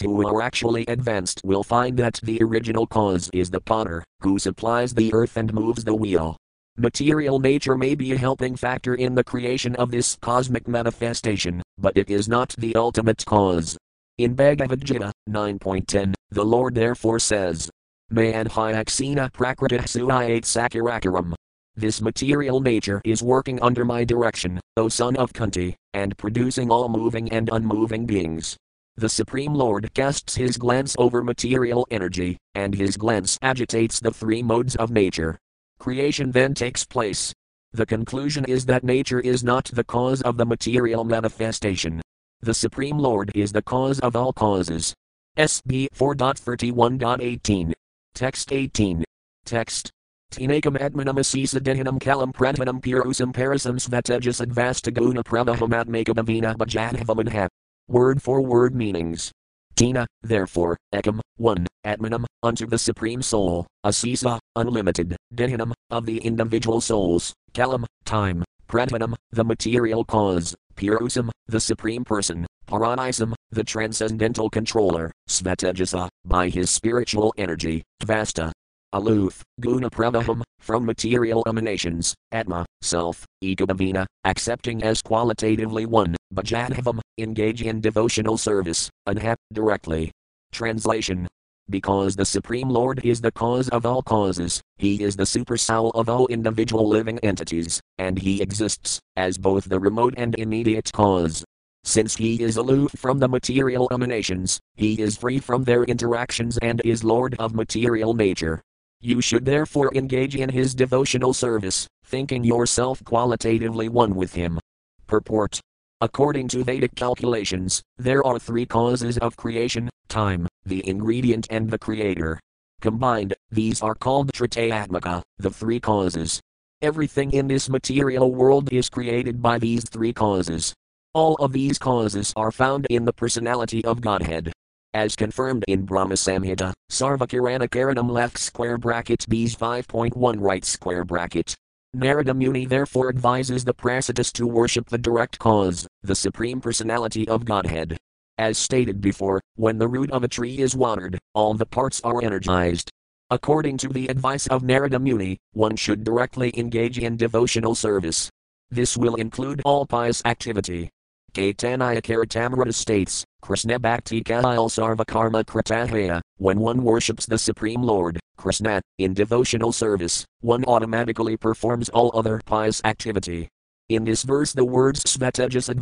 who are actually advanced will find that the original cause is the potter, who supplies the earth and moves the wheel. Material nature may be a helping factor in the creation of this cosmic manifestation, but it is not the ultimate cause. In Bhagavad Gita 9.10, the Lord therefore says, Manhyaksena prakritah suayate sakirakaram. This material nature is working under my direction, O son of Kunti, and producing all moving and unmoving beings. The Supreme Lord casts his glance over material energy, and his glance agitates the three modes of nature. Creation then takes place. The conclusion is that nature is not the cause of the material manifestation, the Supreme Lord is the cause of all causes. SB 4.31.18. Text 18. Text. Tinakam admanam asisa dehinam kalam prantanam purusam parasam svetajas advastaguna pramahamatmakabhavina bhajadhavamanha. Word for word meanings. Tina, therefore, ekam, one, atmanam, unto the Supreme Soul, asisa, unlimited, dehinam, of the individual souls, kalam, time, prantanam, the material cause, Purusam, the Supreme Person, Paranisam, the Transcendental Controller, Svetejasa, by his spiritual energy, Vasta. Aloof, Guna Pravaham, from material emanations, Atma, self, Ekabhavina, accepting as qualitatively one, Bhajadhavam, engage in devotional service, Anhap, directly. Translation because the Supreme Lord is the cause of all causes, He is the super soul of all individual living entities, and He exists as both the remote and immediate cause. Since He is aloof from the material emanations, He is free from their interactions and is Lord of material nature. You should therefore engage in His devotional service, thinking yourself qualitatively one with Him. Purport According to Vedic calculations, there are three causes of creation time, the ingredient, and the creator. Combined, these are called Tritayatmaka, the three causes. Everything in this material world is created by these three causes. All of these causes are found in the personality of Godhead. As confirmed in Brahma Samhita, Sarvakirana Karanam left square bracket BS 5.1 right square bracket. Narada Muni therefore advises the Pracetas to worship the direct cause, the Supreme Personality of Godhead. As stated before, when the root of a tree is watered, all the parts are energized. According to the advice of Narada Muni, one should directly engage in devotional service. This will include all pious activity. Caitanya Caritamrita states, Krishna Bhakti Kail Sarvakarma Kritahaya, when one worships the Supreme Lord, Krishna, in devotional service, one automatically performs all other pious activity. In this verse, the words Svetajas and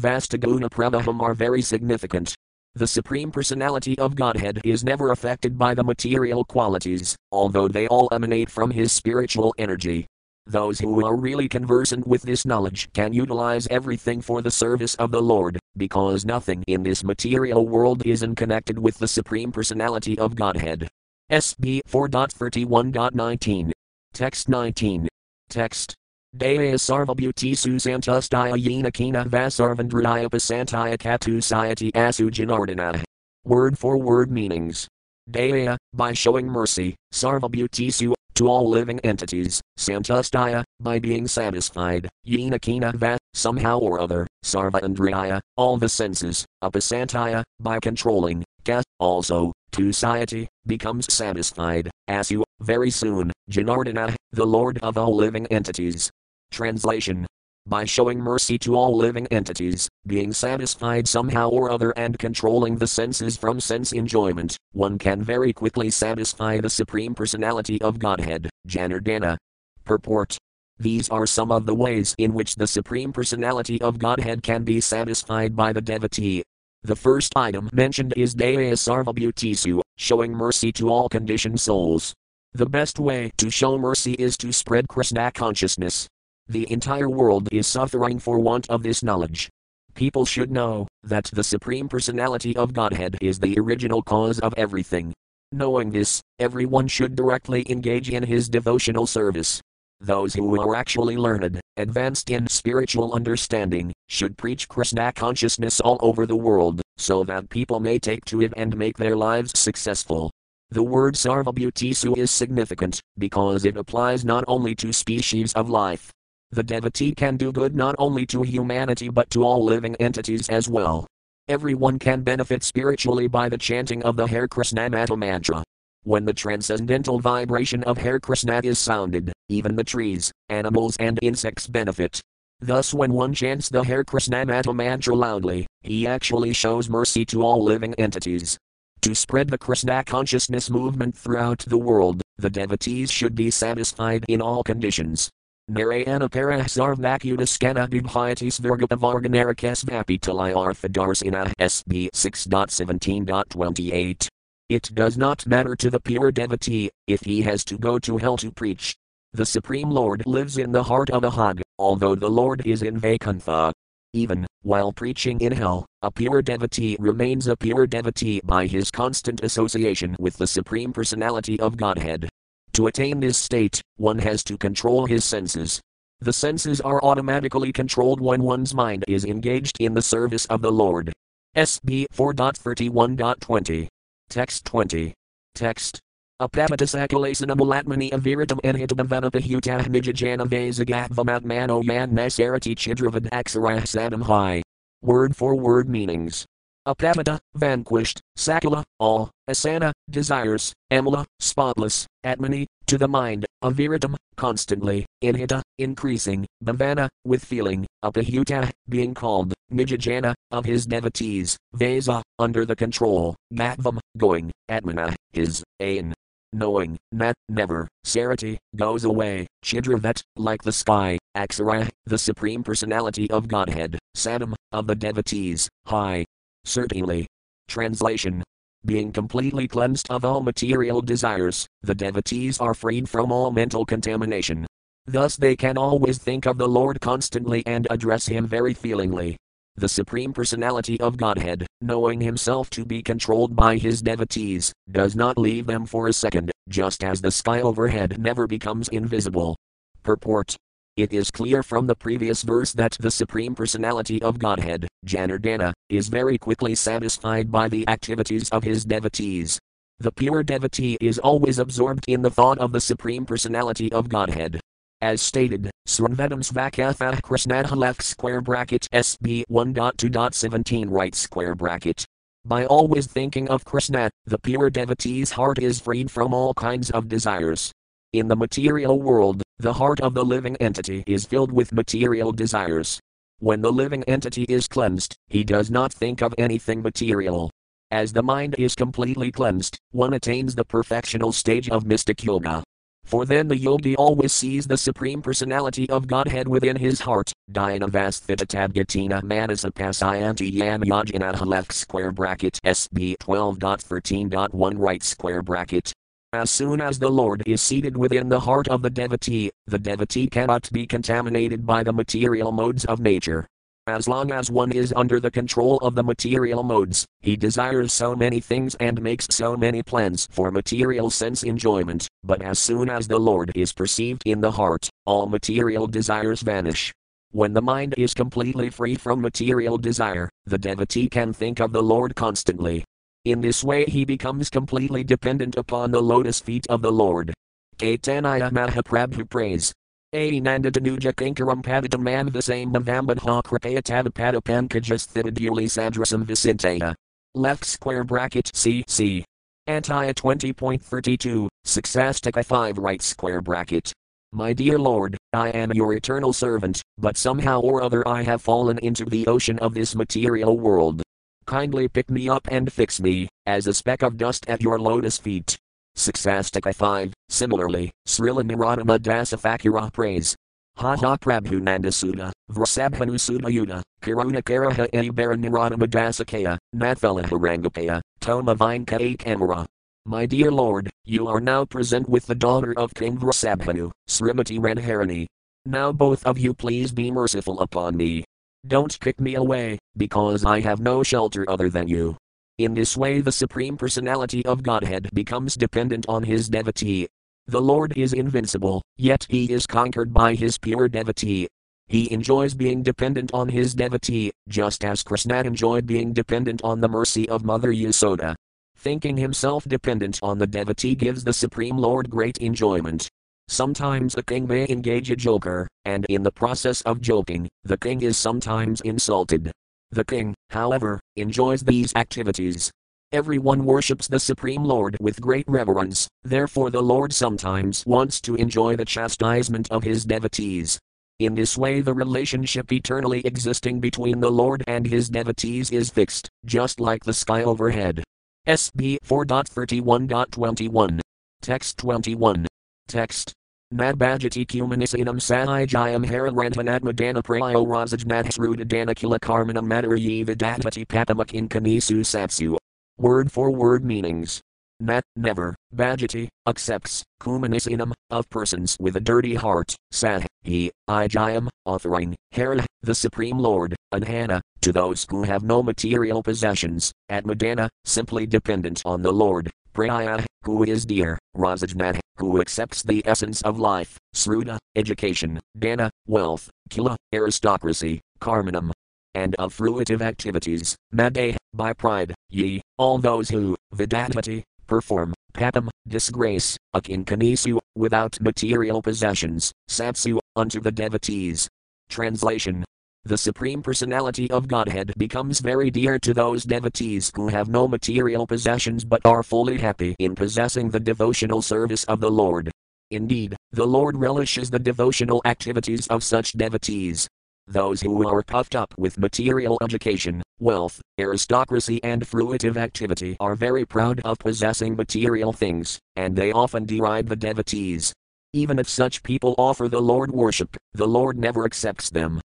are very significant. The Supreme Personality of Godhead is never affected by the material qualities, although they all emanate from His spiritual energy. Those who are really conversant with this knowledge can utilize everything for the service of the Lord, because nothing in this material world is unconnected with the Supreme Personality of Godhead. SB 4.31.19. Text 19. Text. Daya sarvabhuti susantustaya yenakina vasarvandriyapa santaya katusayati asu janardana. Word for word meanings. Daya, by showing mercy, sarvabhutisu, to all living entities, santustaya, by being satisfied, yenakina va, somehow or other, sarva all the senses, upasantaya, by controlling, ka, also, tusayati, becomes satisfied, asu, very soon, janardana, the Lord of all living entities. Translation by showing mercy to all living entities, being satisfied somehow or other and controlling the senses from sense enjoyment, one can very quickly satisfy the Supreme Personality of Godhead, Janardana. Purport These are some of the ways in which the Supreme Personality of Godhead can be satisfied by the devotee. The first item mentioned is Daya Sarvabhutisu, showing mercy to all conditioned souls. The best way to show mercy is to spread Krishna consciousness, the entire world is suffering for want of this knowledge. People should know that the Supreme Personality of Godhead is the original cause of everything. Knowing this, everyone should directly engage in his devotional service. Those who are actually learned, advanced in spiritual understanding, should preach Krishna consciousness all over the world, so that people may take to it and make their lives successful. The word sarvabhutisu is significant, because it applies not only to species of life, the devotee can do good not only to humanity but to all living entities as well. Everyone can benefit spiritually by the chanting of the Hare Krishna Maha mantra. When the transcendental vibration of Hare Krishna is sounded, even the trees, animals, and insects benefit. Thus, when one chants the Hare Krishna Maha mantra loudly, he actually shows mercy to all living entities. To spread the Krishna consciousness movement throughout the world, the devotees should be satisfied in all conditions. Narayana Parahsarvakudaskana Bibhyatis Virgatavarganarakas Vapitalayarthadarsina SB 6.17.28. It does not matter to the pure devotee if he has to go to hell to preach. The Supreme Lord lives in the heart of a hog, although the Lord is in Vaikuntha. Even while preaching in hell, a pure devotee remains a pure devotee by his constant association with the Supreme Personality of Godhead. To attain this state, one has to control his senses. The senses are automatically controlled when one's mind is engaged in the service of the Lord. SB 4.31.20. Text 20. Text. Apapatasakulasana mulatmani aviritam enhitavanapahutah nijajana vasagatvamatmano yan nasarati chidravad aksarah sadam high. Word for word meanings. Apamata, vanquished, Sakula, all, Asana, desires, Amala, spotless, Atmani, to the mind, Aviratam, constantly, inhita, increasing, bhavana, with feeling, apahuta, being called, nijajana, of his devotees, Vesa, under the control, gatvam, going, atmana, his, ain, knowing, nat, never, sarati, goes away, chidravat, like the sky, aksara, the supreme personality of Godhead, sadam, of the devotees, high. Certainly. Translation being completely cleansed of all material desires, the devotees are freed from all mental contamination. Thus they can always think of the Lord constantly and address Him very feelingly. The Supreme Personality of Godhead, knowing Himself to be controlled by His devotees, does not leave them for a second, just as the sky overhead never becomes invisible. Purport it is clear from the previous verse that the Supreme Personality of Godhead, Janardana, is very quickly satisfied by the activities of his devotees. The pure devotee is always absorbed in the thought of the Supreme Personality of Godhead. As stated, Sranvedam Svakathah Krishnadha left square bracket SB 1.2.17 right square bracket. By always thinking of Krishna, the pure devotee's heart is freed from all kinds of desires. In the material world, the heart of the living entity is filled with material desires. When the living entity is cleansed, he does not think of anything material. As the mind is completely cleansed, one attains the perfectional stage of mystic yoga. For then the yogi always sees the Supreme Personality of Godhead within his heart. Dyanavasthitadgatina manasapasayanti yam yajana left square bracket SB 12.13.1 right square bracket. As soon as the Lord is seated within the heart of the devotee, the devotee cannot be contaminated by the material modes of nature. As long as one is under the control of the material modes, he desires so many things and makes so many plans for material sense enjoyment, but as soon as the Lord is perceived in the heart, all material desires vanish. When the mind is completely free from material desire, the devotee can think of the Lord constantly, in this way he becomes completely dependent upon the lotus feet of the Lord. Caitanya Mahaprabhu praise. Ananda Danuja Kankaram Padadam Amvasam Navambadha Kripayatavapada Pankajas Thibaduli Sadrasam Visintaya. Left square bracket CC. Antya 20.32, Siksastaka 5 right square bracket. My dear Lord, I am your eternal servant, but somehow or other I have fallen into the ocean of this material world. Kindly pick me up and fix me, as a speck of dust at your lotus feet. Siksastaka 5. Similarly, Srila Narottama Dasa Thakura praise. Ha ha Prabhu Nandasuda, Vrasabhanu Sudayuda, Karuna Karaha Abara Narottama Dasakaya, Nathalaha Rangapaya, Toma Vinka Kamara. My dear Lord, you are now present with the daughter of King Vrasabhanu, Srimati Radharani. Now both of you please be merciful upon me, don't kick me away, because I have no shelter other than you. In this way, the Supreme Personality of Godhead becomes dependent on his devotee. The Lord is invincible, yet he is conquered by his pure devotee. He enjoys being dependent on his devotee, just as Krishna enjoyed being dependent on the mercy of Mother Yasoda. Thinking himself dependent on the devotee gives the Supreme Lord great enjoyment. Sometimes the king may engage a joker, and in the process of joking, the king is sometimes insulted. The king, however, enjoys these activities. Everyone worships the Supreme Lord with great reverence, therefore, the Lord sometimes wants to enjoy the chastisement of his devotees. In this way, the relationship eternally existing between the Lord and his devotees is fixed, just like the sky overhead. SB 4.31.21. Text 21. Text. Nadbhajati kumanisinam sahijayam hararantanadmadana prayo razajnathsrudadanakula karmanam madarayi vidatati patamak kanisu satsu. Word for word meanings. Nat, never, Bhajati, accepts, Kumanisinam, of persons with a dirty heart, Sah, he, Ijayam, offering, Hara, the Supreme Lord, Anhana, to those who have no material possessions, Atmadana, simply dependent on the Lord, Praya, who is dear, Rajajnat, who accepts the essence of life, Sruda, education, Dana, wealth, Kila, aristocracy, Karmanam, and of fruitive activities, Made, by pride, ye, all those who, Vidatati, perform, Patam, disgrace, Akinkanisu, without material possessions, Satsu, unto the devotees. Translation the Supreme Personality of Godhead becomes very dear to those devotees who have no material possessions but are fully happy in possessing the devotional service of the Lord. Indeed, the Lord relishes the devotional activities of such devotees. Those who are puffed up with material education, wealth, aristocracy, and fruitive activity are very proud of possessing material things, and they often deride the devotees. Even if such people offer the Lord worship, the Lord never accepts them.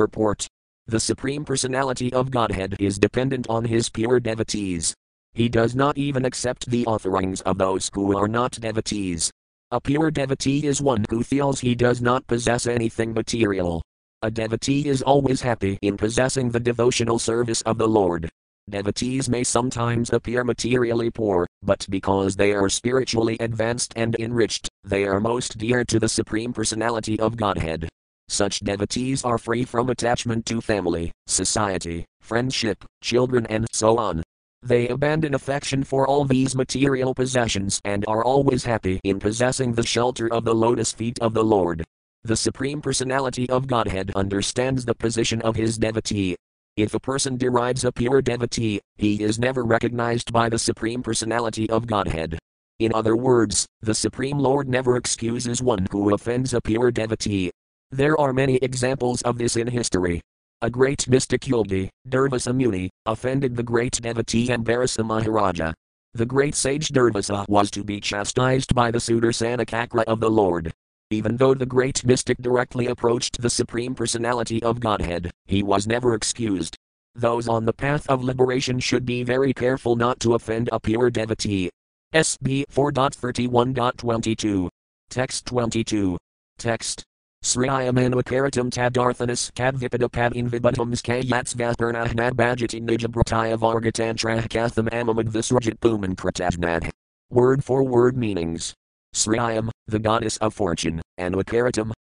Purport The Supreme Personality of Godhead is dependent on His pure devotees. He does not even accept the offerings of those who are not devotees. A pure devotee is one who feels he does not possess anything material, a devotee is always happy in possessing the devotional service of the Lord. Devotees may sometimes appear materially poor, but because they are spiritually advanced and enriched, they are most dear to the Supreme Personality of Godhead. Such devotees are free from attachment to family, society, friendship, children, and so on. They abandon affection for all these material possessions and are always happy in possessing the shelter of the lotus feet of the Lord. The Supreme Personality of Godhead understands the position of his devotee. If a person derides a pure devotee, he is never recognized by the Supreme Personality of Godhead. In other words, the Supreme Lord never excuses one who offends a pure devotee. There are many examples of this in history. A great mystic yogi, Durvasa Muni, offended the great devotee Ambarisa Maharaja. The great sage Durvasa was to be chastised by the Sudarsana Chakra of the Lord. Even though the great mystic directly approached the Supreme Personality of Godhead, he was never excused. Those on the path of liberation should be very careful not to offend a pure devotee. SB 4.31.22. Text 22. Text. Sriyamanvakaratam tadarthanas kadvipadapad invibutams kayatsvaspurnahnad bhajati nijabrataya vargatantrah katham amamadvisrajit puman kratajnad. Word for word meanings. Sriam, the goddess of fortune, and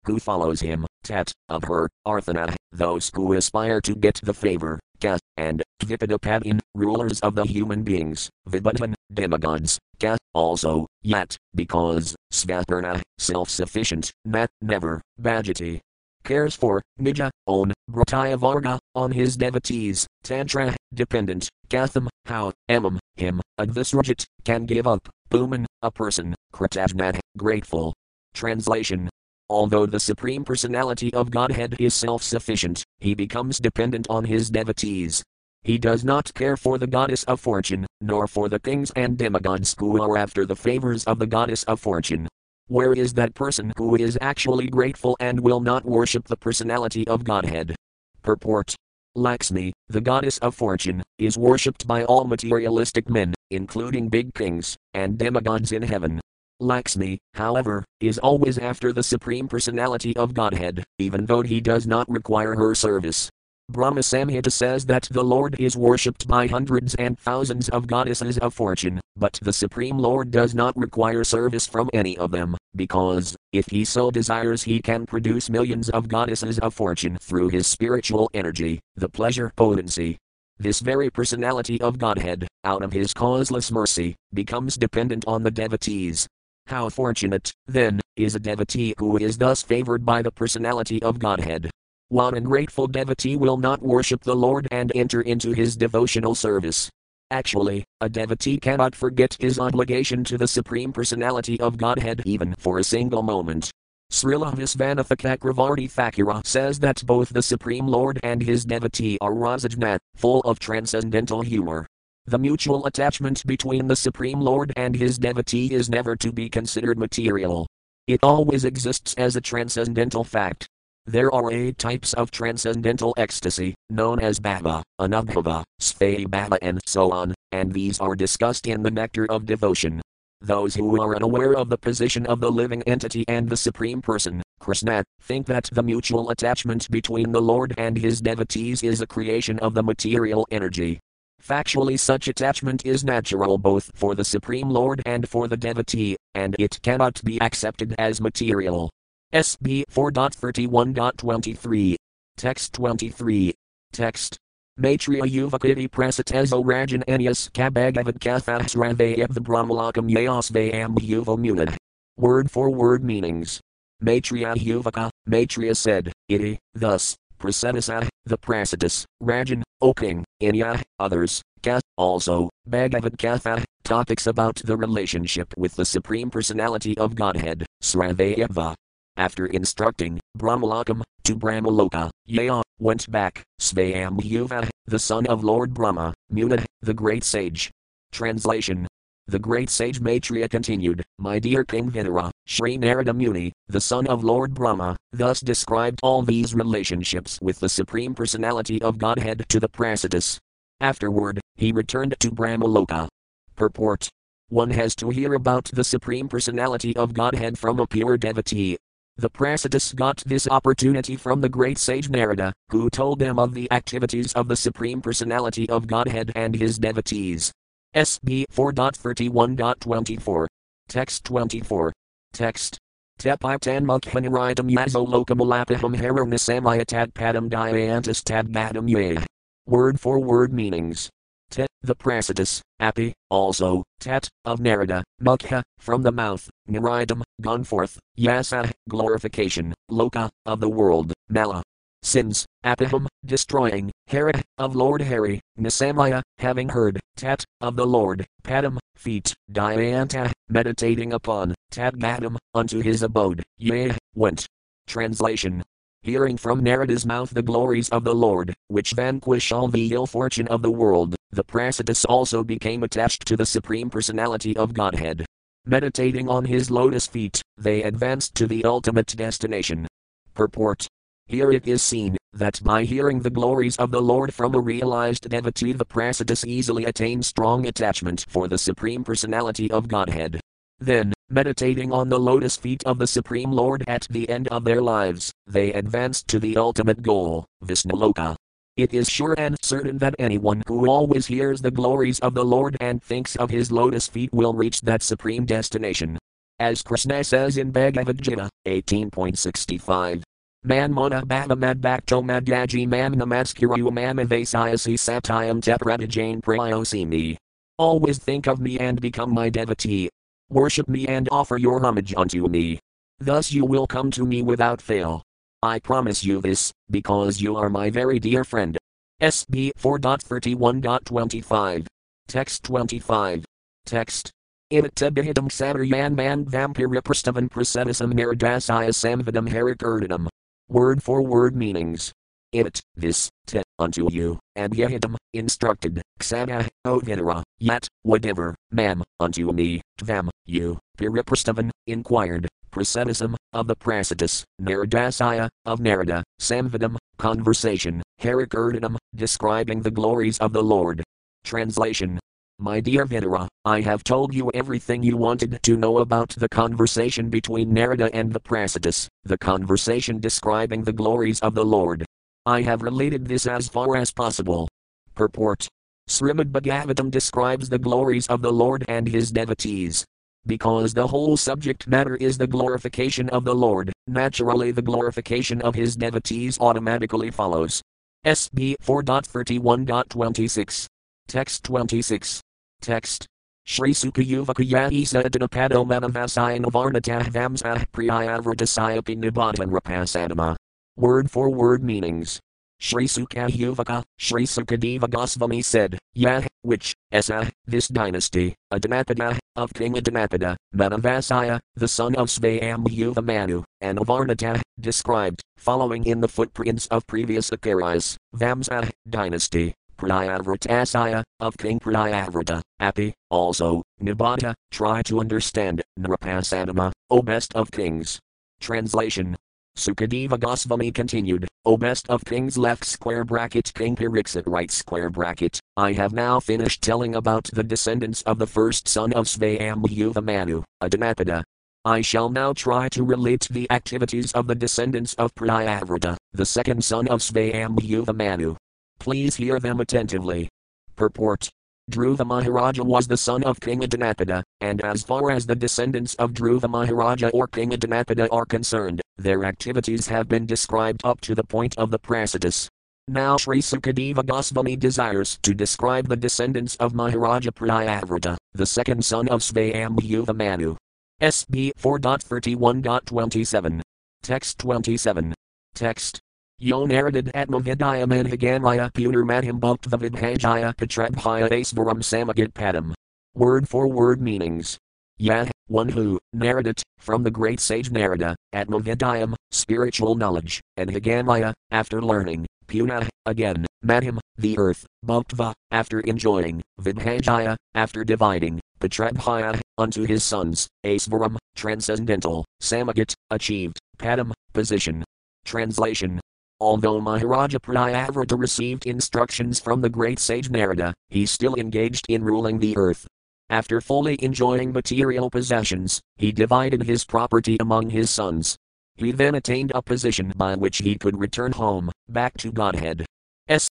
who follows him, Tat, of her, Arthana, those who aspire to get the favor, Ka, and Dvipadapadian, rulers of the human beings, Vibhutan, demigods, Ka, also, yet, because, Svaparna, self sufficient, Nat, never, Bhajati, cares for, Nija, own, Varga, on his devotees, Tantra, dependent, Katham, how, Emam, him, Advisrajit, can give up, Puman, a person, Kritajnat, grateful. Translation Although the Supreme Personality of Godhead is self sufficient, he becomes dependent on his devotees. He does not care for the goddess of fortune, nor for the kings and demigods who are after the favors of the goddess of fortune. Where is that person who is actually grateful and will not worship the personality of Godhead? Purport Lakshmi, the goddess of fortune, is worshipped by all materialistic men, including big kings and demigods in heaven. Lakshmi, however, is always after the Supreme Personality of Godhead, even though he does not require her service. Brahma Samhita says that the Lord is worshipped by hundreds and thousands of goddesses of fortune, but the Supreme Lord does not require service from any of them, because, if he so desires, he can produce millions of goddesses of fortune through his spiritual energy, the pleasure potency. This very personality of Godhead, out of his causeless mercy, becomes dependent on the devotees, how fortunate, then, is a devotee who is thus favored by the personality of Godhead. One ungrateful devotee will not worship the Lord and enter into his devotional service. Actually, a devotee cannot forget his obligation to the Supreme Personality of Godhead even for a single moment. Srila Visvanatha Cakravarti Thakura says that both the Supreme Lord and his devotee are Rasajnat, full of transcendental humor. The mutual attachment between the Supreme Lord and his devotee is never to be considered material. It always exists as a transcendental fact. There are eight types of transcendental ecstasy, known as bhava, anubhava, svayabhava, and so on, and these are discussed in the Nectar of Devotion. Those who are unaware of the position of the living entity and the Supreme Person, Krishna, think that the mutual attachment between the Lord and his devotees is a creation of the material energy. Factually, such attachment is natural both for the Supreme Lord and for the devotee, and it cannot be accepted as material. SB 4.31.23. Text 23. Text. Maitreya Yuvakiti Prasatezo Rajan Anyas Kabagavad Kathasravayab the Brahmalakam Yasvayam Yuva Munad. Word for word meanings. Maitreya Yuvaka, Maitreya said, Iti, thus, Prasadasa, ah, the Pracetas, Rajan, O king, Inya, others, Kath, also, Bhagavad Katha, ah, Topics about the relationship with the Supreme Personality of Godhead, Sravayava. After instructing Brahmalokam to Brahmaloka, Yaya went back, Svayambhuva, the son of Lord Brahma, Muna, the great sage. Translation the great sage Maitreya continued, My dear King Vidura, Sri Narada Muni, the son of Lord Brahma, thus described all these relationships with the Supreme Personality of Godhead to the Pracetas. Afterward, he returned to Brahmaloka. Purport One has to hear about the Supreme Personality of Godhead from a pure devotee. The Pracetas got this opportunity from the great sage Narada, who told them of the activities of the Supreme Personality of Godhead and his devotees. SB 4.31.24. Text 24. Text. Tepitan mukhaniritam yazo lokamalapaham haronasamaya padam diantas tadbatam yah. Word for word meanings. Te, the Pracetas, Api, also, Tet, of Narada, Mukha, from the mouth, Naridam, gone forth, Yasa, glorification, Loka, of the world, Mala, sins, apaham, destroying, Hara, of Lord Hari, Nasamaya, having heard, Tat, of the Lord, Padam, feet, Dianta, meditating upon, Tadgatam, unto his abode, Yea, went. Translation Hearing from Narada's mouth the glories of the Lord, which vanquish all the ill fortune of the world, the Pracetas also became attached to the Supreme Personality of Godhead. Meditating on his lotus feet, they advanced to the ultimate destination. Purport here it is seen that by hearing the glories of the Lord from a realized devotee, the Pracetas easily attain strong attachment for the Supreme Personality of Godhead. Then, meditating on the lotus feet of the Supreme Lord at the end of their lives, they advanced to the ultimate goal, Visnuloka. It is sure and certain that anyone who always hears the glories of the Lord and thinks of his lotus feet will reach that supreme destination. As Krishna says in Bhagavad Gita 18.65. Man mona bhavamad bhakto madyaji mam namaskuru mamavasayasi satyam tepradijane prayosimi. Always think of me and become my devotee. Worship me and offer your homage unto me. Thus you will come to me without fail. I promise you this, because you are my very dear friend. SB 4.31.25. Text 25. Text. Ivattabihidam samaryan man vampiriprastavan prasedasam nirdasaya samvidam harikurdinam. Word for word meanings. It, this, te, unto you, and yehidam, instructed, ksana, ah, ovidara, yet, whatever, mam, unto me, tvam, you, piriprastavan, inquired, prasadism, of the pracetas, naradasaya, of narada, samvidam, conversation, harikurdinam, describing the glories of the Lord. Translation my dear Vidura, I have told you everything you wanted to know about the conversation between Narada and the Pracetas, the conversation describing the glories of the Lord. I have related this as far as possible. Purport Srimad Bhagavatam describes the glories of the Lord and his devotees. Because the whole subject matter is the glorification of the Lord, naturally the glorification of his devotees automatically follows. SB 4.31.26. Text 26. Text. Shri Sukayuvakaya Isa Dinapado Manavasaya Navarnatah Vamsah Priyavradasaya Nibatan Rapasadama. Word for word meanings. Shri Sukayuvaka, Shri Sukadeva Goswami said, Yah, which, Esa, this dynasty, Uttanapada, of King Uttanapada, Manavasaya, the son of Svayambhuva Manu, and of Avarnata, described, following in the footprints of previous Acaryas, Vamsa, dynasty, Prayavratasaya, of King Priyavrata, Api, also, Nibata, try to understand, Narapasadama, O best of kings. Translation Sukadeva Goswami continued, O best of kings left square bracket King Pariksit right square bracket, I have now finished telling about the descendants of the first son of Svayambhuva Manu, Uttanapada. I shall now try to relate the activities of the descendants of Priyavrata, the second son of Svayambhuva Manu. Please hear them attentively. Purport Dhruva Maharaja was the son of King Uttanapada, and as far as the descendants of Dhruva Maharaja or King Uttanapada are concerned, their activities have been described up to the point of the Pracetas. Now Sri Sukadeva Goswami desires to describe the descendants of Maharaja Priyavrata, the second son of Svayambhuva Manu. SB 4.31.27. Text 27. Text. Yo narrated Atmavidaya Manhagamaya Punarmadhim Bhaktavidhajaya Patrabhaya Asvaram Samagit Padam. Word for word meanings. Yah, one who, Narada, from the great sage Narada, Atmavidyam, spiritual knowledge, and Higamaya, after learning, Puna, again, Madhim, the earth, Bhuktva, after enjoying, Vidhajaya, after dividing, Patrabhaya, unto his sons, Asvaram, transcendental, Samagat, achieved, Padam, position. Translation Although Maharaja Priyavrata received instructions from the great sage Narada, he still engaged in ruling the earth. After fully enjoying material possessions, he divided his property among his sons. He then attained a position by which he could return home, back to Godhead. S.